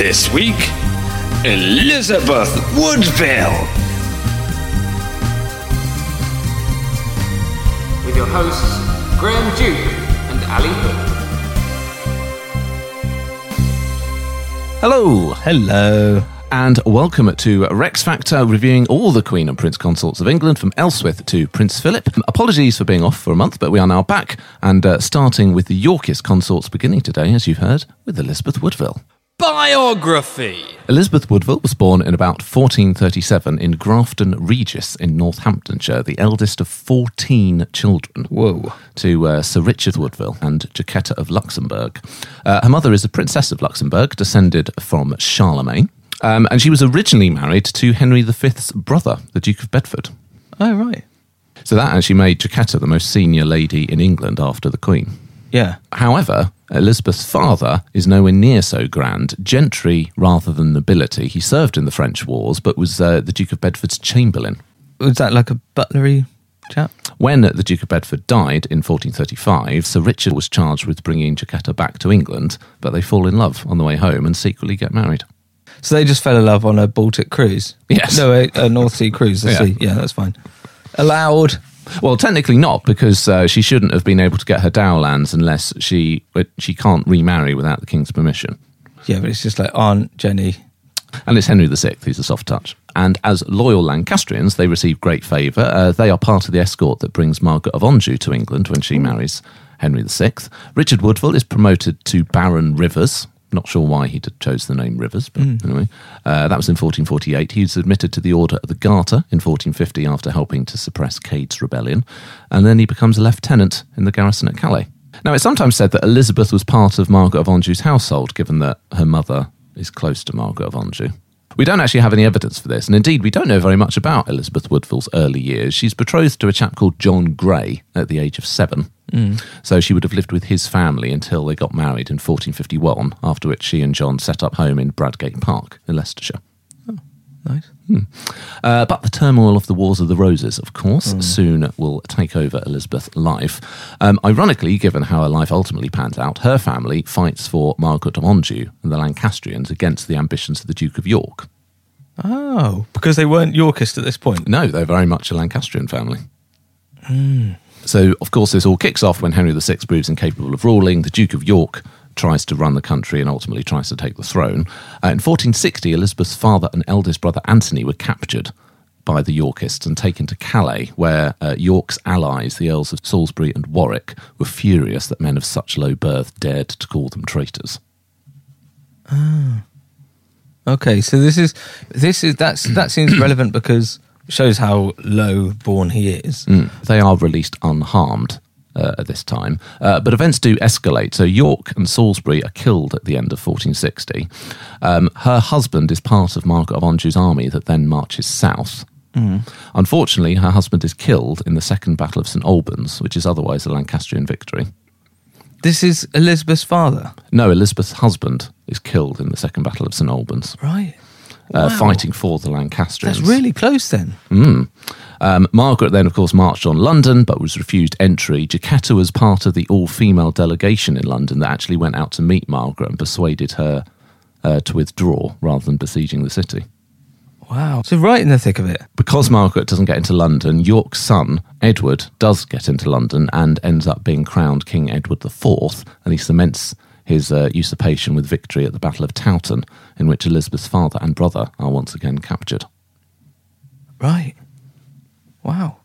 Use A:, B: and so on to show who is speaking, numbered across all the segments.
A: This week, Elizabeth Woodville.
B: With your hosts, Graham Duke and Ali Hood.
C: Hello,
D: Hello.
C: and welcome to Rex Factor, reviewing all the Queen and Prince Consorts of England from Ealhswith to Prince Philip. Apologies for being off for a month, but we are now back and uh, starting with the Yorkist consorts, beginning today, as you've heard, with Elizabeth Woodville.
D: Biography.
C: Elizabeth Woodville was born in about 1437 in Grafton Regis in Northamptonshire, the eldest of 14 children.
D: Whoa.
C: To uh, Sir Richard Woodville and Jacquetta of Luxembourg. Uh, her mother is a Princess of Luxembourg, descended from Charlemagne. Um, and she was originally married to Henry V's brother, the Duke of Bedford.
D: Oh, right.
C: So that actually made Jacquetta the most senior lady in England after the Queen.
D: Yeah.
C: However, Elizabeth's father is nowhere near so grand, gentry rather than nobility. He served in the French wars, but was uh, the Duke of Bedford's chamberlain.
D: Was that like a butlery chap?
C: When the Duke of Bedford died in 1435, Sir Richard was charged with bringing Jacquetta back to England, but they fall in love on the way home and secretly get married.
D: So they just fell in love on a Baltic cruise?
C: Yes.
D: No, a, a North Sea cruise.
C: Yeah.
D: Yeah, that's fine. Allowed.
C: Well, technically not, because uh, she shouldn't have been able to get her dower lands unless she she can't remarry without the king's permission.
D: Yeah, but it's just like Aunt Jenny.
C: And it's Henry VI who's a soft touch. And as loyal Lancastrians, they receive great favour. Uh, they are part of the escort that brings Margaret of Anjou to England when she marries Henry VI. Richard Woodville is promoted to Baron Rivers. Not sure why he chose the name Rivers, but anyway. Uh, that was in 1448. He was admitted to the Order of the Garter in 1450 after helping to suppress Cade's rebellion. And then he becomes a lieutenant in the garrison at Calais. Now, it's sometimes said that Elizabeth was part of Margaret of Anjou's household, given that her mother is close to Margaret of Anjou. We don't actually have any evidence for this, and indeed, we don't know very much about Elizabeth Woodville's early years. She's betrothed to a chap called John Grey at the age of seven. Mm. So she would have lived with his family until they got married in 1451, after which she and John set up home in Bradgate Park in Leicestershire.
D: Oh, nice.
C: Uh, but the turmoil of the Wars of the Roses, of course, soon will take over Elizabeth's life. Um, ironically, given how her life ultimately pans out, her family fights for Margaret of Anjou and the Lancastrians against the ambitions of the Duke of York.
D: Oh, because they weren't Yorkist at this point.
C: No, they're very much a Lancastrian family. So, of course, this all kicks off when Henry VI proves incapable of ruling. The Duke of York tries to run the country and ultimately tries to take the throne. Uh, in 1460, Elizabeth's father and eldest brother Anthony were captured by the Yorkists and taken to Calais, where uh, York's allies, the Earls of Salisbury and Warwick, were furious that men of such low birth dared to call them traitors.
D: Okay, so this is this is that's that seems relevant because it shows how low born he is.
C: They are released unharmed uh, at this time, uh, but events do escalate. So York and Salisbury are killed at the end of 1460. Um, her husband is part of Margaret of Anjou's army that then marches south. Unfortunately, her husband is killed in the Second Battle of St Albans, which is otherwise a Lancastrian victory.
D: This is Elizabeth's father,
C: No, Elizabeth's husband is killed in the Second Battle of St Albans,
D: right?
C: Uh,
D: Wow.
C: fighting for the Lancastrians.
D: That's really close then.
C: Um, Margaret then, of course, marched on London but was refused entry. Jacquetta was part of the all female delegation in London that actually went out to meet Margaret and persuaded her uh, to withdraw rather than besieging the city.
D: Wow. So right in the thick of it.
C: Because Margaret doesn't get into London, York's son, Edward, does get into London and ends up being crowned King Edward IV, and he cements his uh, usurpation with victory at the Battle of Towton, in which Elizabeth's father and brother are once again captured.
D: Right. Wow.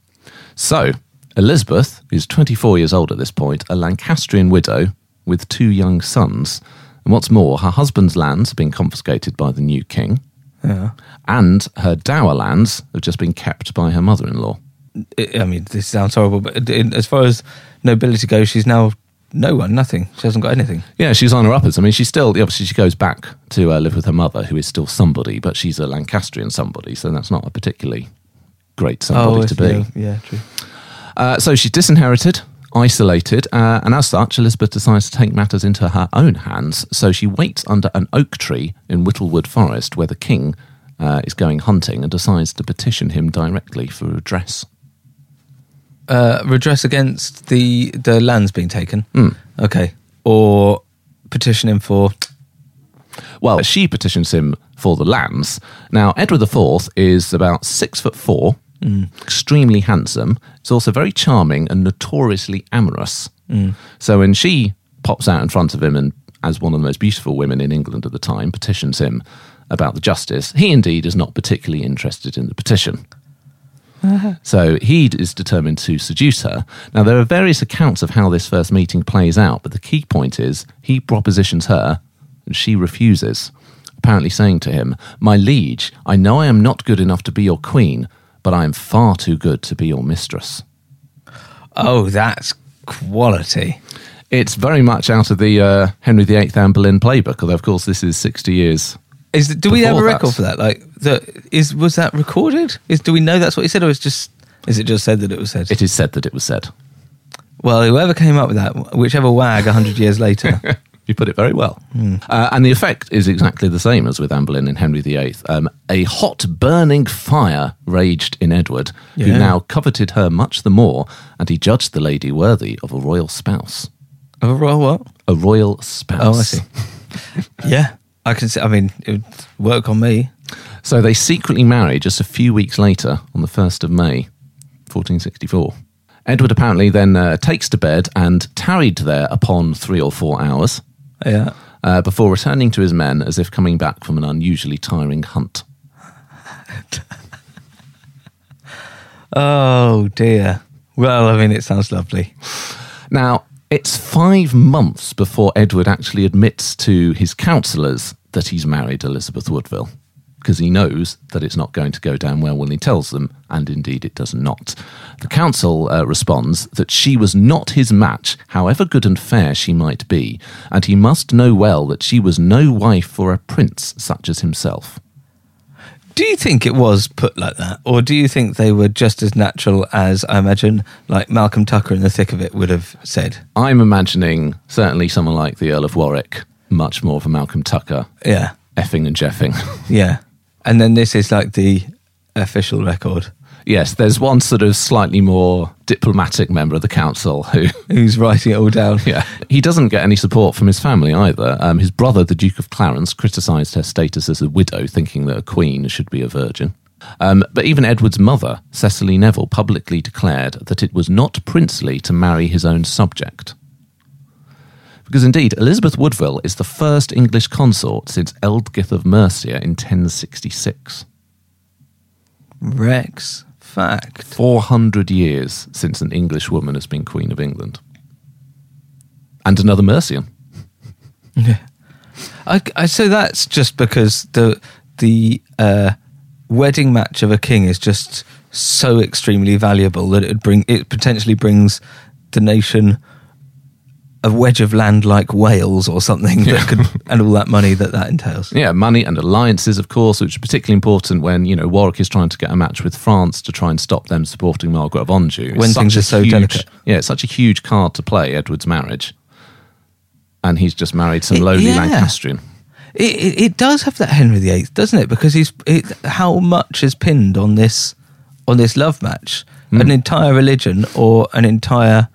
C: So, Elizabeth is 24 years old at this point, a Lancastrian widow with two young sons. And what's more, her husband's lands have been confiscated by the new king,
D: Yeah.
C: and her dower lands have just been kept by her mother in law.
D: I I mean, this sounds horrible, but as far as nobility goes, she's now no one, nothing. She hasn't got anything.
C: Yeah, she's on her uppers. I mean, she's still obviously she goes back to uh, live with her mother, who is still somebody, but she's a Lancastrian somebody, so that's not a particularly great somebody
D: Oh,
C: to be.
D: yeah, yeah, true.
C: Uh, so she's disinherited, isolated, uh, and as such, Elizabeth decides to take matters into her own hands. So she waits under an oak tree in Whittlewood Forest, where the king uh, is going hunting, and decides to petition him directly for redress.
D: Uh, redress against the the lands being taken.
C: Hmm.
D: Okay, or petition him for.
C: Well, she petitions him for the lands. Now, Edward IV is about six foot four, extremely handsome. He's also very charming and notoriously amorous. So when she pops out in front of him and, as one of the most beautiful women in England at the time, petitions him about the justice, he indeed is not particularly interested in the petition. So he is determined to seduce her. Now, there are various accounts of how this first meeting plays out, but the key point is he propositions her and she refuses, apparently saying to him, My liege, I know I am not good enough to be your queen, but I am far too good to be your mistress.
D: Oh, that's quality.
C: It's very much out of the uh, Henry VIII Anne Boleyn playbook, although, of course, this is 60 years.
D: Is do we have a record
C: that.
D: for that? Like, the, is was that recorded? Is do we know that's what he said, or is just is it just said that it was said?
C: It is said that it was said.
D: well, whoever came up with that, whichever wag, hundred years later.
C: You put it very well. Uh, and the effect is exactly the same as with Anne Boleyn in Henry VIII. Um, a hot, burning fire raged in Edward, who now coveted her much the more, and he judged the lady worthy of a royal spouse.
D: Of a royal what?
C: A royal spouse.
D: Oh, I see. yeah, I can see. I mean, it would work on me.
C: So they secretly marry just a few weeks later, on the 1st of May, 1464. Edward apparently then uh, takes to bed and tarried there upon three or four hours
D: Yeah.
C: uh, before returning to his men as if coming back from an unusually tiring hunt.
D: Oh dear. Well, I mean, it sounds lovely.
C: Now, it's five months before Edward actually admits to his counsellors that he's married Elizabeth Woodville, because he knows that it's not going to go down well when he tells them, and indeed it does not. The council uh, responds that she was not his match, however good and fair she might be, and he must know well that she was no wife for a prince such as himself.
D: Do you think it was put like that, or do you think they were just as natural as I imagine, like Malcolm Tucker in the thick of it would have said?
C: I'm imagining certainly someone like the Earl of Warwick, much more of a Malcolm Tucker,
D: Yeah,
C: effing and jeffing.
D: yeah. And then this is like the official record.
C: Yes, there's one sort of slightly more diplomatic member of the council who,
D: Who's writing it all down?
C: yeah, he doesn't get any support from his family either. Um, his brother, the Duke of Clarence, criticised her status as a widow, thinking that a queen should be a virgin. Um, but even Edward's mother, Cecily Neville, publicly declared that it was not princely to marry his own subject. Because indeed, Elizabeth Woodville is the first English consort since Ealdgyth of Mercia in 1066.
D: Rex fact.
C: 400 years since an English woman has been Queen of England. And another Mercian.
D: I, I so that's just because the the uh, wedding match of a king is just so extremely valuable that it bring it potentially brings the nation a wedge of land like Wales or something that could and all that money that that entails.
C: Yeah, money and alliances, of course, which are particularly important when, you know, Warwick is trying to get a match with France to try and stop them supporting Margaret of Anjou. It's
D: When things are so
C: huge-
D: delicate.
C: Yeah, it's such a huge card to play, Edward's marriage. And he's just married some
D: It-
C: lowly
D: yeah.
C: Lancastrian.
D: It, it, it does have that Henry VIII, doesn't it? Because he's it, how much is pinned on this on this love match, an hmm. entire religion or an entire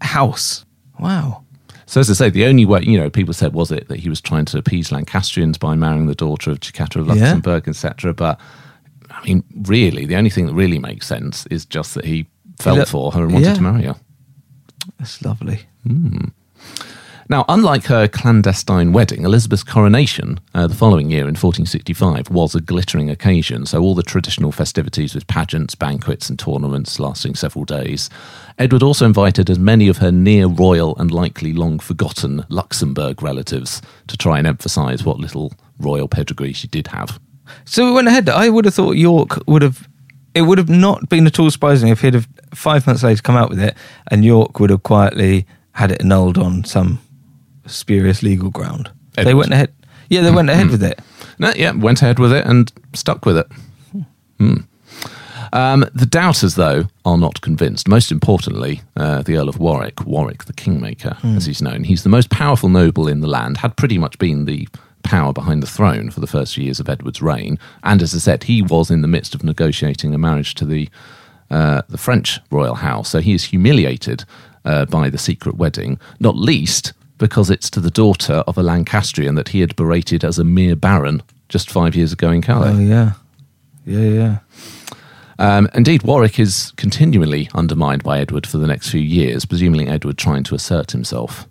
D: house. Wow.
C: So as I say, the only way, you know, people said was it that he was trying to appease Lancastrians by marrying the daughter of Jacquetta of
D: Yeah.
C: Luxembourg, etc. But I mean, really, the only thing that really makes sense is just that he fell for her and wanted
D: yeah.
C: to marry her.
D: That's lovely. Hmm.
C: Now, unlike her clandestine wedding, Elizabeth's coronation uh, the following year in 1465 was a glittering occasion. So, all the traditional festivities with pageants, banquets, and tournaments lasting several days. Edward also invited as many of her near royal and likely long forgotten Luxembourg relatives to try and emphasise what little royal pedigree she did have.
D: So we went ahead. I would have thought York would have it would have not been at all surprising if he'd have five months later come out with it, and York would have quietly had it annulled on some spurious legal ground. They
C: Edward.
D: went ahead. Yeah, they went ahead with it.
C: No, yeah, went ahead with it and stuck with it. Hmm. Um, the doubters, though, are not convinced. Most importantly, uh, the Earl of Warwick, Warwick the Kingmaker, as he's known. He's the most powerful noble in the land, had pretty much been the power behind the throne for the first few years of Edward's reign. And as I said, he was in the midst of negotiating a marriage to the uh, the French royal house. So he is humiliated uh, by the secret wedding, not least because it's to the daughter of a Lancastrian that he had berated as a mere baron just five years ago in Calais.
D: Oh yeah, yeah, yeah.
C: Um, indeed, Warwick is continually undermined by Edward for the next few years, presumably Edward trying to assert himself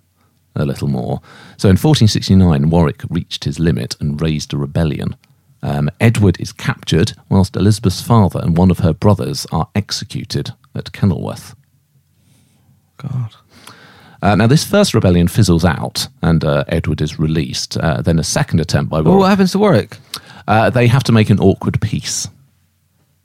C: a little more. So in 1469, Warwick reached his limit and raised a rebellion. Um, Edward is captured, whilst Elizabeth's father and one of her brothers are executed at Kenilworth.
D: God.
C: Uh, now, this first rebellion fizzles out, and uh, Edward is released. Uh, then a second attempt by
D: Well, what happens to Warwick?
C: Uh, they have to make an awkward peace.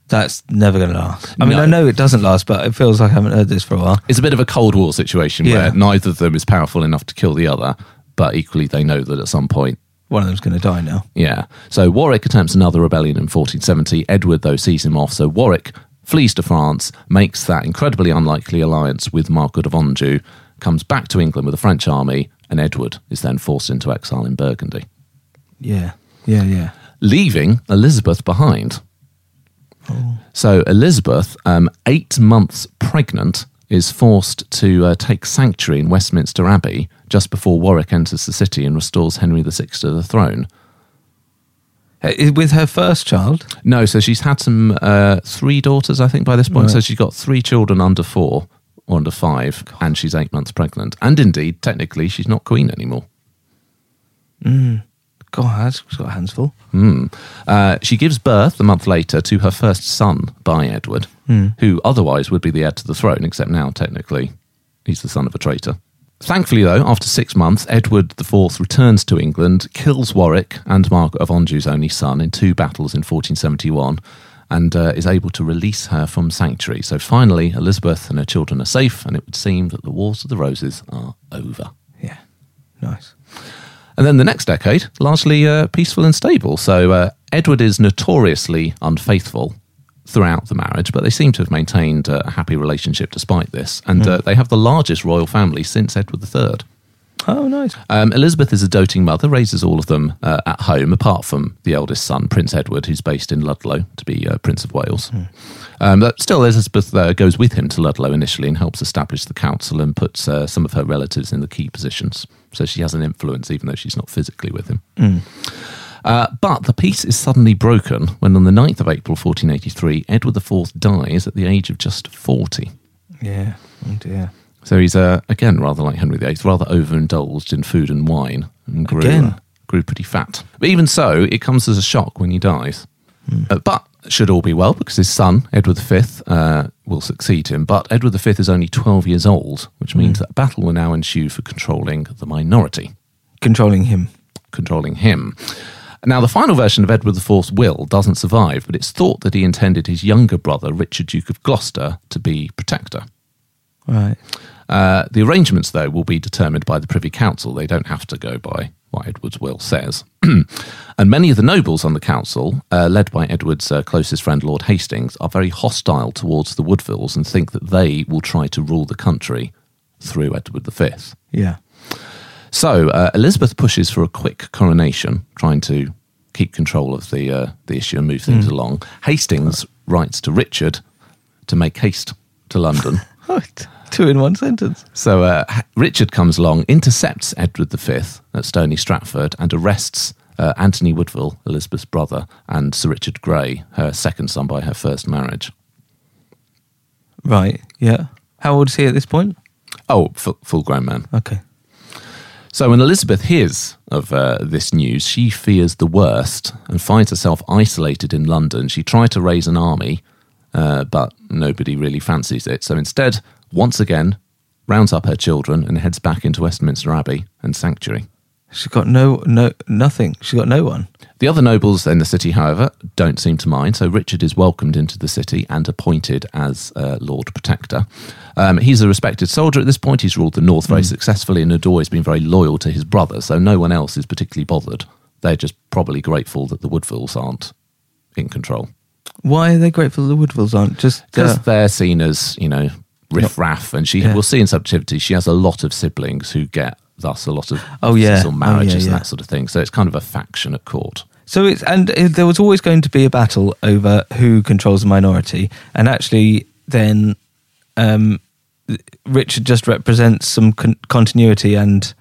D: That's never going to last. I mean,
C: No.
D: I know it doesn't last, but it feels like I haven't heard this for a while.
C: It's a bit of a Cold War situation
D: Yeah.
C: where neither of them is powerful enough to kill the other, but equally they know that at some point,
D: One of them's going to die now.
C: yeah. So Warwick attempts another rebellion in 1470. Edward, though, sees him off. So Warwick flees to France, makes that incredibly unlikely alliance with Margaret of Anjou, comes back to England with a French army, and Edward is then forced into exile in Burgundy,
D: Yeah, yeah, yeah.
C: leaving Elizabeth behind. Oh. So Elizabeth, um, eight months pregnant, is forced to uh, take sanctuary in Westminster Abbey just before Warwick enters the city and restores Henry VI to the throne.
D: Uh, With her first child,
C: No, so she's had some uh, three daughters, I think, by this point. So she's got three children under four or under five, and she's eight months pregnant. And indeed, technically, she's not queen anymore.
D: God, that's got hands full.
C: Hmm. Uh, she gives birth a month later to her first son by Edward, who otherwise would be the heir to the throne, except now, technically, he's the son of a traitor. Thankfully, though, after six months, Edward IV returns to England, kills Warwick and Margaret of Anjou's only son in two battles in 1471, and uh, is able to release her from sanctuary. So finally, Elizabeth and her children are safe, and it would seem that the Wars of the Roses are over.
D: Yeah, nice.
C: And then the next decade, largely uh, peaceful and stable. So uh, Edward is notoriously unfaithful throughout the marriage, but they seem to have maintained uh, a happy relationship despite this. And uh, they have the largest royal family since Edward III.
D: Oh, nice.
C: Um, Elizabeth is a doting mother, raises all of them uh, at home, apart from the eldest son, Prince Edward, who's based in Ludlow to be uh, Prince of Wales. Um, but still, Elizabeth uh, goes with him to Ludlow initially and helps establish the council and puts uh, some of her relatives in the key positions. So she has an influence, even though she's not physically with him. Uh, but the peace is suddenly broken when, on the 9th of April 1483, Edward IV dies at the age of just 40.
D: Yeah. Oh dear.
C: So he's, uh, again, rather like Henry VIII, rather overindulged in food and wine and grew,
D: Again?
C: uh, grew pretty fat. But even so, it comes as a shock when he dies. Uh, but should all be well because his son, Edward V, uh, will succeed him. But Edward V is only 12 years old, which means that battle will now ensue for controlling the minority
D: Controlling him.
C: controlling him. Now, the final version of Edward IV's will doesn't survive, but it's thought that he intended his younger brother, Richard, Duke of Gloucester, to be protector.
D: Right.
C: Uh, the arrangements, though, will be determined by the Privy Council. They don't have to go by what Edward's will says. and many of the nobles on the council, uh, led by Edward's uh, closest friend, Lord Hastings, are very hostile towards the Woodvilles and think that they will try to rule the country through Edward V.
D: Yeah.
C: So uh, Elizabeth pushes for a quick coronation, trying to keep control of the uh, the issue and move things along. Hastings writes to Richard to make haste to London.
D: Two in one sentence.
C: so uh, Richard comes along, intercepts Edward V at Stony Stratford, and arrests uh, Anthony Woodville, Elizabeth's brother, and Sir Richard Grey, her second son by her first marriage.
D: Right. Yeah. How old is he at this point?
C: Oh, full, full grown man.
D: Okay.
C: So when Elizabeth hears of uh, this news, she fears the worst and finds herself isolated in London. She tried to raise an army, uh, but nobody really fancies it. So instead, once again, rounds up her children and heads back into Westminster Abbey and Sanctuary.
D: She's got no, no, nothing. She's got no one.
C: The other nobles in the city, however, don't seem to mind. So Richard is welcomed into the city and appointed as uh, Lord Protector. Um, he's a respected soldier at this point. He's ruled the north very successfully and had always been very loyal to his brother. So no one else is particularly bothered. They're just probably grateful that the Woodvilles aren't in control
D: Why are they grateful the Woodvilles aren't? Just
C: because
D: uh,
C: they're seen as you know riff raff, and she
D: Yeah.
C: we'll see in subjectivity she has a lot of siblings who get thus a lot of
D: Oh, yeah.
C: offices
D: Oh, yeah,
C: marriages
D: yeah.
C: and that sort of thing. So it's kind of a faction at court.
D: So it's and uh, there was always going to be a battle over who controls the minority, and actually, then um, Richard just represents some con- continuity, and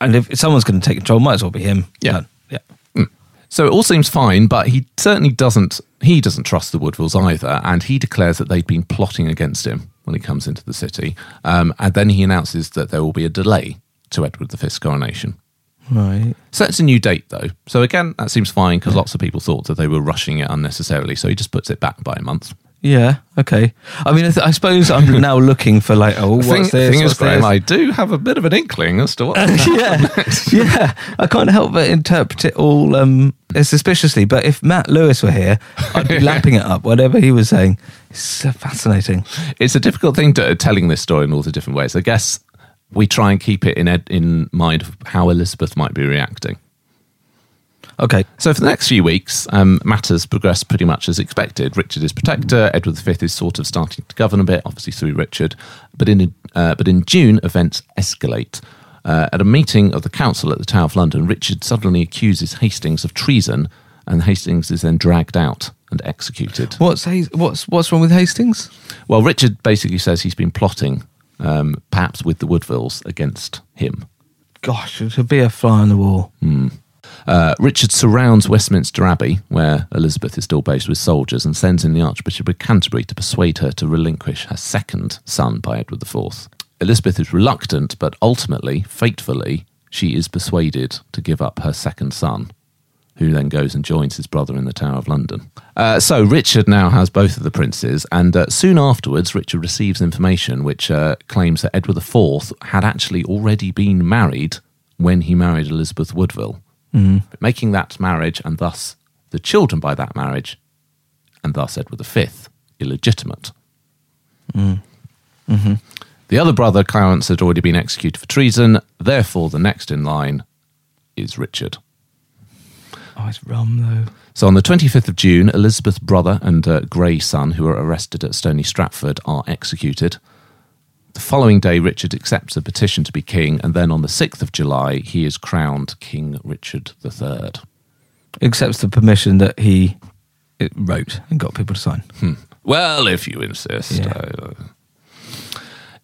D: and if someone's going to take control, might as well be him.
C: Yeah.
D: Done. yeah.
C: So it all seems fine, but he certainly doesn't. He doesn't trust the Woodvilles either, and he declares that they've been plotting against him when he comes into the city. Um, and then he announces that there will be a delay to Edward V's coronation.
D: Right.
C: Sets a new date though, so again that seems fine because lots of people thought that they were rushing it unnecessarily. So he just puts it back by a month.
D: Yeah. Okay. I mean, I, th- I suppose I'm now looking for like, oh, what's
C: thing,
D: this?
C: thing is,
D: what's
C: Graham,
D: this?
C: I do have a bit of an inkling as to what.
D: yeah, yeah. I can't help but interpret it all um, suspiciously. But if Matt Lewis were here, I'd be lapping it up. Whatever he was saying, it's so fascinating.
C: it's a difficult thing to telling this story in all the different ways. I guess we try and keep it in ed, in mind of how Elizabeth might be reacting.
D: Okay.
C: So for the next few weeks, um, matters progress pretty much as expected. Richard is protector. Edward V is sort of starting to govern a bit, obviously through Richard. But in uh, but in June, events escalate. Uh, at a meeting of the council at the Tower of London, Richard suddenly accuses Hastings of treason, and Hastings is then dragged out and executed.
D: What's what's what's wrong with Hastings?
C: Well, Richard basically says he's been plotting, um, perhaps with the Woodvilles, against him.
D: Gosh, it would be a fly on the wall.
C: Uh, Richard surrounds Westminster Abbey, where Elizabeth is still based with soldiers, and sends in the Archbishop of Canterbury to persuade her to relinquish her second son by Edward IV. Elizabeth is reluctant, but ultimately, fatefully, she is persuaded to give up her second son, who then goes and joins his brother in the Tower of London. Uh, so Richard now has both of the princes, and uh, soon afterwards, Richard receives information which uh, claims that Edward IV had actually already been married when he married Elizabeth Woodville, Mm-hmm. making that marriage and thus the children by that marriage, and thus Edward V, illegitimate. Mm-hmm. Mm-hmm. The other brother, Clarence, had already been executed for treason, therefore, the next in line is Richard.
D: Oh, it's rum though.
C: So on the 25th of June, Elizabeth's brother and uh, Grey son, who are arrested at Stony Stratford, are executed. The following day, Richard accepts a petition to be king, and then on the 6th of July, he is crowned King Richard III.
D: Accepts the permission that he uh, wrote and got people to sign.
C: Well, if you insist.
D: Yeah.
C: Uh,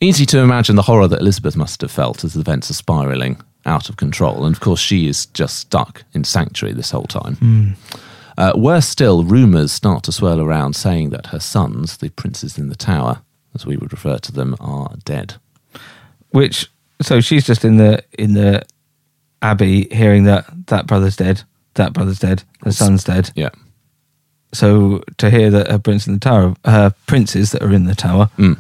C: easy to imagine the horror that Elizabeth must have felt as events are spiralling out of control. And of course, she is just stuck in sanctuary this whole time. Uh, worse still, rumours start to swirl around saying that her sons, the princes in the tower, as we would refer to them, are dead.
D: Which so she's just in the in the abbey hearing that that brother's dead, that brother's dead, her son's dead.
C: Yeah.
D: So to hear that her prince in the tower, her princes that are in the tower hmm.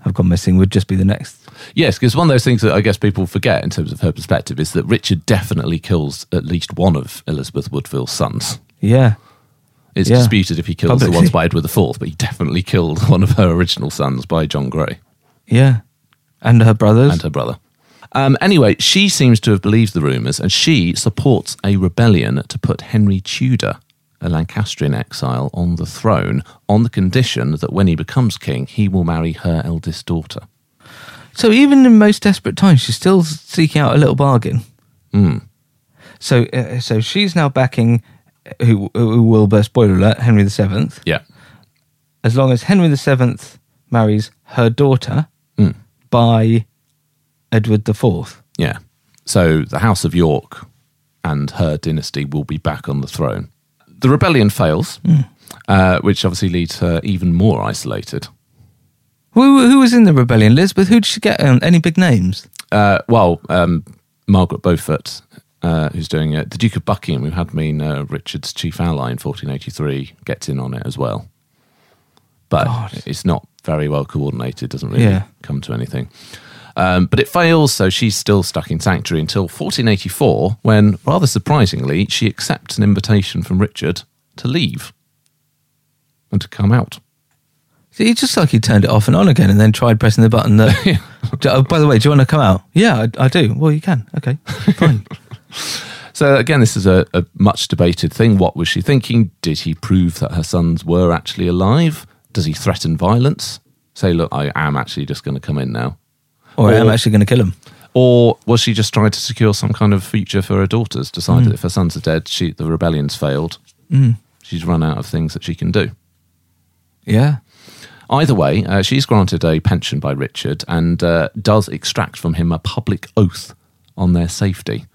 D: have gone missing would just be the next.
C: Yes, because one of those things that I guess people forget in terms of her perspective is that Richard definitely kills at least one of Elizabeth Woodville's sons.
D: Yeah,
C: It's
D: Yeah.
C: disputed if he kills the ones by Edward IV, but he definitely killed one of her original sons by John Grey
D: yeah, and her brothers.
C: and her brother. Um, anyway, she seems to have believed the rumours and she supports a rebellion to put Henry Tudor, a Lancastrian exile, on the throne on the condition that when he becomes king, he will marry her eldest daughter.
D: So even in most desperate times, she's still seeking out a little bargain. So, uh, so she's now backing who, who will, uh, spoiler alert, Henry the Seventh.
C: Yeah.
D: As long as Henry the Seventh marries her daughter
C: Mm.
D: by Edward the Fourth.
C: Yeah. So the House of York and her dynasty will be back on the throne. The rebellion fails, uh, which obviously leaves her even more isolated.
D: Who, who was in the rebellion? Elizabeth. Who did she get? Um, any big names?
C: Uh, well, um, Margaret Beaufort, uh, who's doing it, the Duke of Buckingham, who had been uh, Richard's chief ally in 1483, gets in on it as well. But
D: God.
C: it's not very well coordinated, doesn't really
D: Yeah.
C: come to anything. Um, but it fails, so she's still stuck in sanctuary until 1484, when, rather surprisingly, she accepts an invitation from Richard to leave and to come out.
D: He just like he turned it off and on again, and then tried pressing the button. That, oh, by the way, do you want to come out? Yeah, I, I do. Well, you can. Okay, fine.
C: So again, this is a, a much debated thing. What was she thinking? Did he prove that her sons were actually alive? Does he threaten violence? Say, look, I am actually just going to come in now.
D: or I'm actually going to kill him.
C: Or was she just trying to secure some kind of future for her daughters? Decided if her sons are dead, she the rebellion's failed. She's run out of things that she can do.
D: Yeah.
C: Either way, uh, she's granted a pension by Richard and uh, does extract from him a public oath on their safety.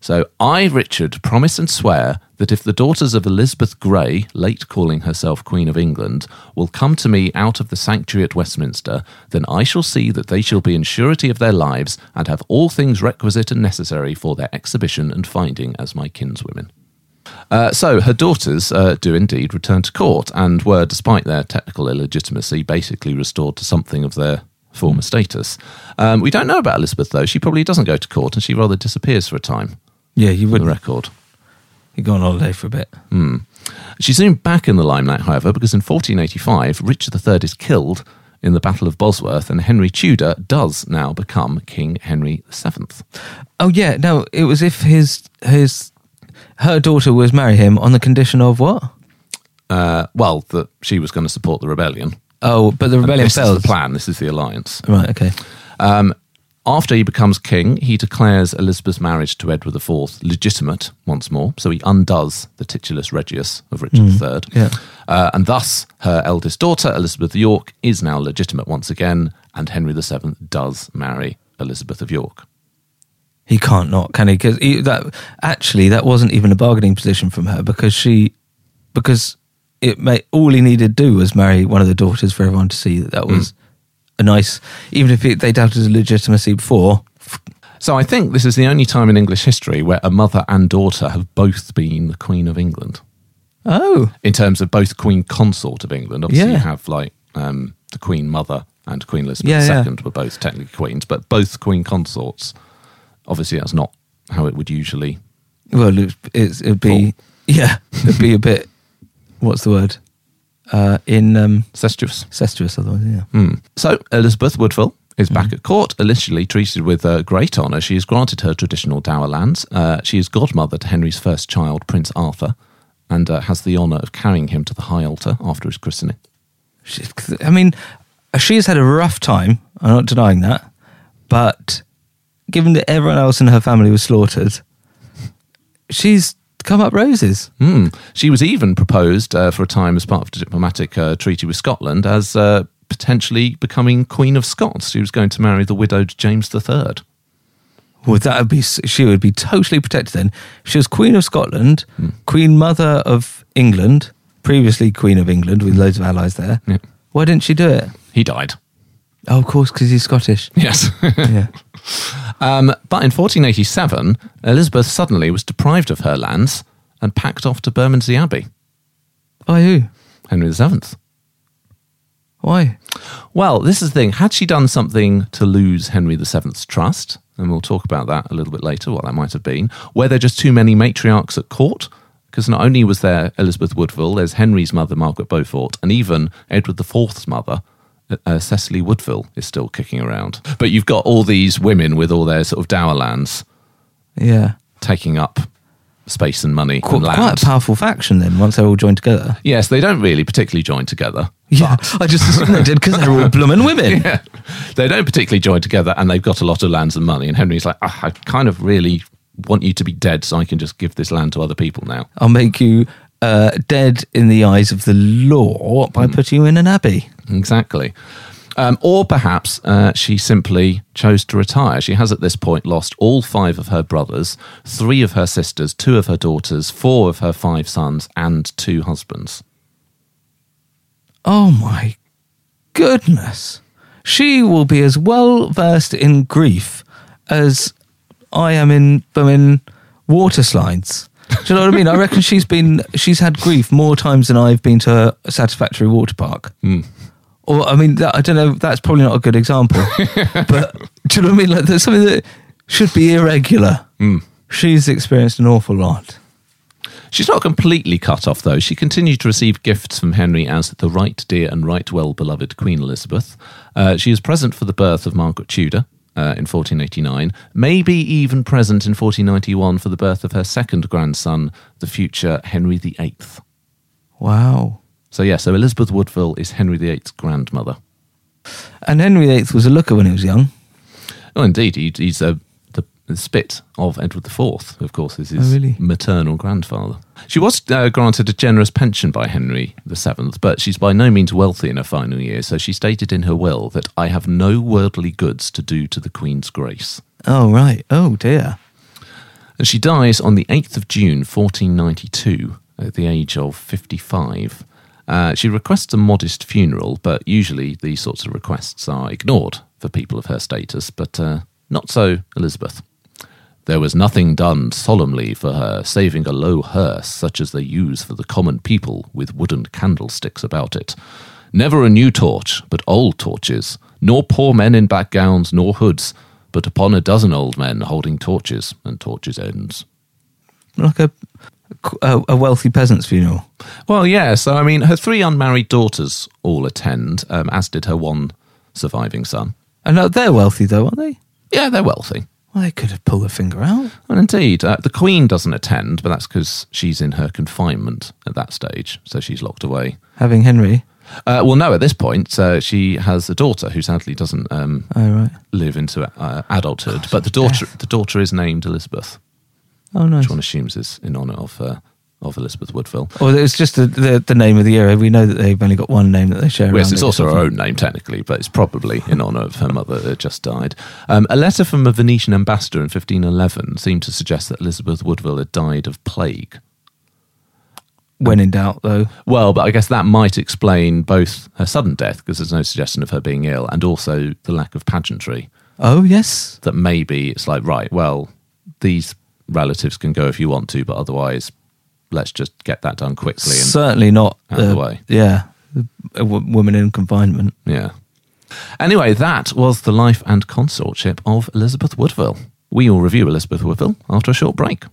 C: So, I, Richard, promise and swear that if the daughters of Elizabeth Grey, late calling herself Queen of England, will come to me out of the sanctuary at Westminster, then I shall see that they shall be in surety of their lives and have all things requisite and necessary for their exhibition and finding as my kinswomen. Uh, so her daughters uh, do indeed return to court and were, despite their technical illegitimacy, basically restored to something of their former status. Um, we don't know about Elizabeth, though. She probably doesn't go to court and she rather disappears for a time,
D: Yeah, you would
C: the record.
D: You go on holiday for a bit.
C: She's soon back in the limelight, however, because in 1485, Richard III is killed in the Battle of Bosworth and Henry Tudor does now become King Henry VII.
D: Oh yeah, no, it was if his his her daughter was marry him on the condition of what?
C: Uh, well, that she was going to support the rebellion.
D: Oh, but the rebellion
C: this
D: failed.
C: is the plan. This is the alliance.
D: Right. Okay.
C: Um, after he becomes king, he declares Elizabeth's marriage to Edward IV legitimate once more. So he undoes the titulus regius of Richard III.
D: yeah.
C: Uh, and thus, her eldest daughter, Elizabeth of York, is now legitimate once again, and Henry VII does marry Elizabeth of York.
D: He can't not, can he? Because that actually that wasn't even a bargaining position from her because she because it may all he needed to do was marry one of the daughters for everyone to see that that was a nice even if it, they doubted his legitimacy before.
C: So I think this is the only time in English history where a mother and daughter have both been the Queen of England.
D: Oh,
C: in terms of both Queen Consort of England. Obviously,
D: Yeah.
C: you have like um, the Queen Mother and Queen Elizabeth
D: Yeah,
C: II
D: yeah.
C: were both technically queens, but both Queen Consorts. Obviously, that's not how it would usually.
D: well, it, it's, it'd be yeah, it'd be a bit. What's the word? Uh, in um,
C: Cestuous.
D: cestuous, otherwise, yeah.
C: Hmm. So Elizabeth Woodville is
D: Mm-hmm.
C: back at court, initially treated with uh, great honour. She is granted her traditional dower lands. Uh, she is godmother to Henry's first child, Prince Arthur, and uh, has the honour of carrying him to the high altar after his christening.
D: She, I mean, she's had a rough time. I'm not denying that, but given that everyone else in her family was slaughtered, she's come up roses.
C: Hmm. She was even proposed uh, for a time as part of the diplomatic uh, treaty with Scotland as uh, potentially becoming Queen of Scots. She was going to marry the widowed James III.
D: Would that be she would be totally protected then. She was Queen of Scotland, Queen Mother of England, previously Queen of England with loads of allies there.
C: Yeah.
D: Why didn't she do it?
C: He died.
D: Oh, of course, because he's Scottish.
C: Yes.
D: yeah.
C: Um, but in 1487, Elizabeth suddenly was deprived of her lands and packed off to Bermondsey Abbey.
D: By who?
C: Henry VII.
D: Why?
C: Well, this is the thing. Had she done something to lose Henry VII's trust, and we'll talk about that a little bit later, what that might have been, were there just too many matriarchs at court? Because not only was there Elizabeth Woodville, there's Henry's mother, Margaret Beaufort, and even Edward IV's mother, uh, Cecily Woodville, is still kicking around. But you've got all these women with all their sort of dower lands
D: Yeah.
C: taking up space and money
D: Quite,
C: and land.
D: quite a powerful faction then. Once they're all joined together.
C: yes, they don't really particularly join together.
D: Yeah, I just assumed they did because they're all bloomin' women.
C: Yeah. They don't particularly join together and they've got a lot of lands and money. And Henry's like, "Ah, I kind of really want you to be dead so I can just give this land to other people now.
D: I'll make you uh, dead in the eyes of the law by putting you in an abbey.
C: Exactly. Um, or perhaps uh, she simply chose to retire. She has at this point lost all five of her brothers, three of her sisters, two of her daughters, four of her five sons, and two husbands.
D: Oh my goodness. She will be as well versed in grief as I am in in water slides. Do you know what I mean? I reckon she's been she's had grief more times than I've been to a satisfactory water park. Or I mean, that, I don't know. That's probably not a good example. but do you know what I mean? Like there's something that should be irregular. She's experienced an awful lot.
C: She's not completely cut off, though. She continued to receive gifts from Henry as the right dear and right well beloved Queen Elizabeth. Uh, she is present for the birth of Margaret Tudor. Uh, in 1489, maybe even present in 1491 for the birth of her second grandson, the future Henry VIII.
D: Wow.
C: So, yeah, so Elizabeth Woodville is Henry VIII's grandmother.
D: And Henry VIII was a looker when he was young.
C: Oh, indeed, he, he's the spit of Edward IV, of course, is his
D: Oh, really?
C: maternal grandfather. She was uh, granted a generous pension by Henry VII, but she's by no means wealthy in her final years, so she stated in her will that I have no worldly goods to do to the Queen's grace.
D: Oh right. Oh dear.
C: And she dies on the 8th of June, 1492, at the age of 55. Uh, she requests a modest funeral, but usually these sorts of requests are ignored for people of her status, but uh, not so Elizabeth. There was nothing done solemnly for her, saving a low hearse such as they use for the common people, with wooden candlesticks about it. Never a new torch, but old torches, nor poor men in back gowns nor hoods, but upon a dozen old men holding torches and torches' ends.
D: Like a a, a wealthy peasant's funeral.
C: Well, yeah, so I mean, her three unmarried daughters all attend, um, as did her one surviving son.
D: And uh, they're wealthy though, aren't they?
C: Yeah, they're wealthy.
D: Well, they could have pulled their finger out.
C: And indeed, uh, the Queen doesn't attend, but that's because she's in her confinement at that stage, so she's locked away.
D: Having Henry.
C: Uh, well, no, at this point, uh, she has a daughter who sadly doesn't um,
D: Oh right.
C: live into uh, adulthood, but the daughter, the daughter is named Elizabeth,
D: Oh nice.
C: which one assumes is in honour of uh, of Elizabeth Woodville.
D: Or it's just the, the the name of the era. We know that they've only got one name that they share.
C: Yes, it's
D: it,
C: also her own name technically, but it's probably in honour of her mother that just died. Um, a letter from a Venetian ambassador in 1511 seemed to suggest that Elizabeth Woodville had died of plague.
D: When in doubt, though.
C: Well, but I guess that might explain both her sudden death, because there's no suggestion of her being ill, and also the lack of pageantry.
D: Oh yes.
C: That maybe it's like, right, well, these relatives can go if you want to, but otherwise, let's just get that done quickly. And
D: Certainly not.
C: out of the
D: uh,
C: way.
D: Yeah. A w- woman in confinement.
C: Yeah. Anyway, that was the life and consortship of Elizabeth Woodville. We will review Elizabeth Woodville after a short break.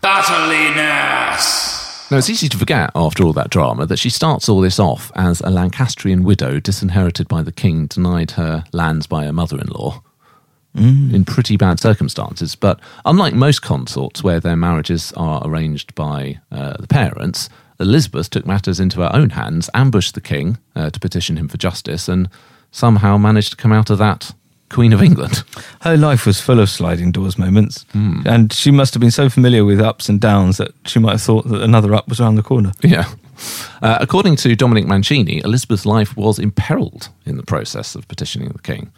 A: Battliness!
C: Now, it's easy to forget, after all that drama, that she starts all this off as a Lancastrian widow disinherited by the king, denied her lands by her mother in law. In pretty bad circumstances, but unlike most consorts where their marriages are arranged by uh, the parents, Elizabeth took matters into her own hands, ambushed the king uh, to petition him for justice, and somehow managed to come out of that Queen of England.
D: Her life was full of sliding doors moments,
C: Hmm.
D: and she must have been so familiar with ups and downs that she might have thought that another up was around the corner.
C: Yeah. Uh, according to Dominic Mancini, Elizabeth's life was imperiled in the process of petitioning the king.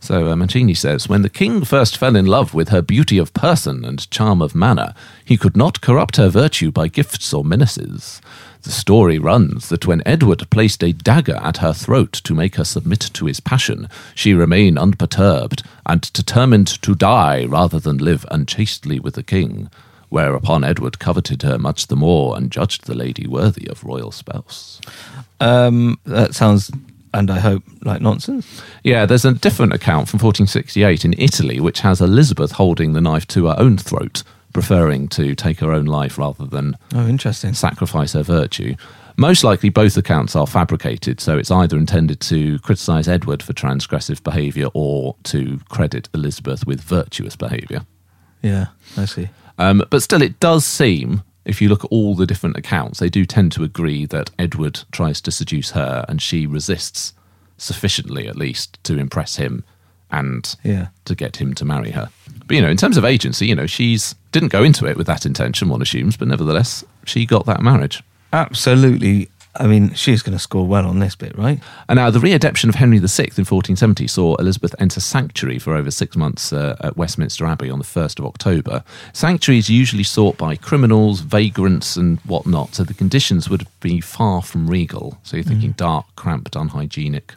C: So uh, Mancini says, when the king first fell in love with her beauty of person and charm of manner, he could not corrupt her virtue by gifts or menaces. The story runs that when Edward placed a dagger at her throat to make her submit to his passion, she remained unperturbed and determined to die rather than live unchastely with the king. Whereupon Edward coveted her much the more and judged the lady worthy of royal spouse.
D: Um, that sounds, and I hope, like nonsense.
C: Yeah, there's a different account from 1468 in Italy which has Elizabeth holding the knife to her own throat, preferring to take her own life rather than
D: Oh, interesting.
C: sacrifice her virtue. Most likely, both accounts are fabricated, so it's either intended to criticise Edward for transgressive behaviour or to credit Elizabeth with virtuous behaviour.
D: Yeah, I see.
C: Um, but still, it does seem, if you look at all the different accounts, they do tend to agree that Edward tries to seduce her and she resists sufficiently, at least, to impress him and
D: Yeah.
C: to get him to marry her. But, you know, in terms of agency, you know, she's didn't go into it with that intention, one assumes, but nevertheless, she got that marriage.
D: Absolutely. I mean, she's going to score well on this bit, right?
C: And now, the readeption of Henry VI in 1470 saw Elizabeth enter sanctuary for over six months uh, at Westminster Abbey on the 1st of October. Sanctuary is usually sought by criminals, vagrants, and whatnot, so the conditions would be far from regal. So you're thinking dark, cramped, unhygienic.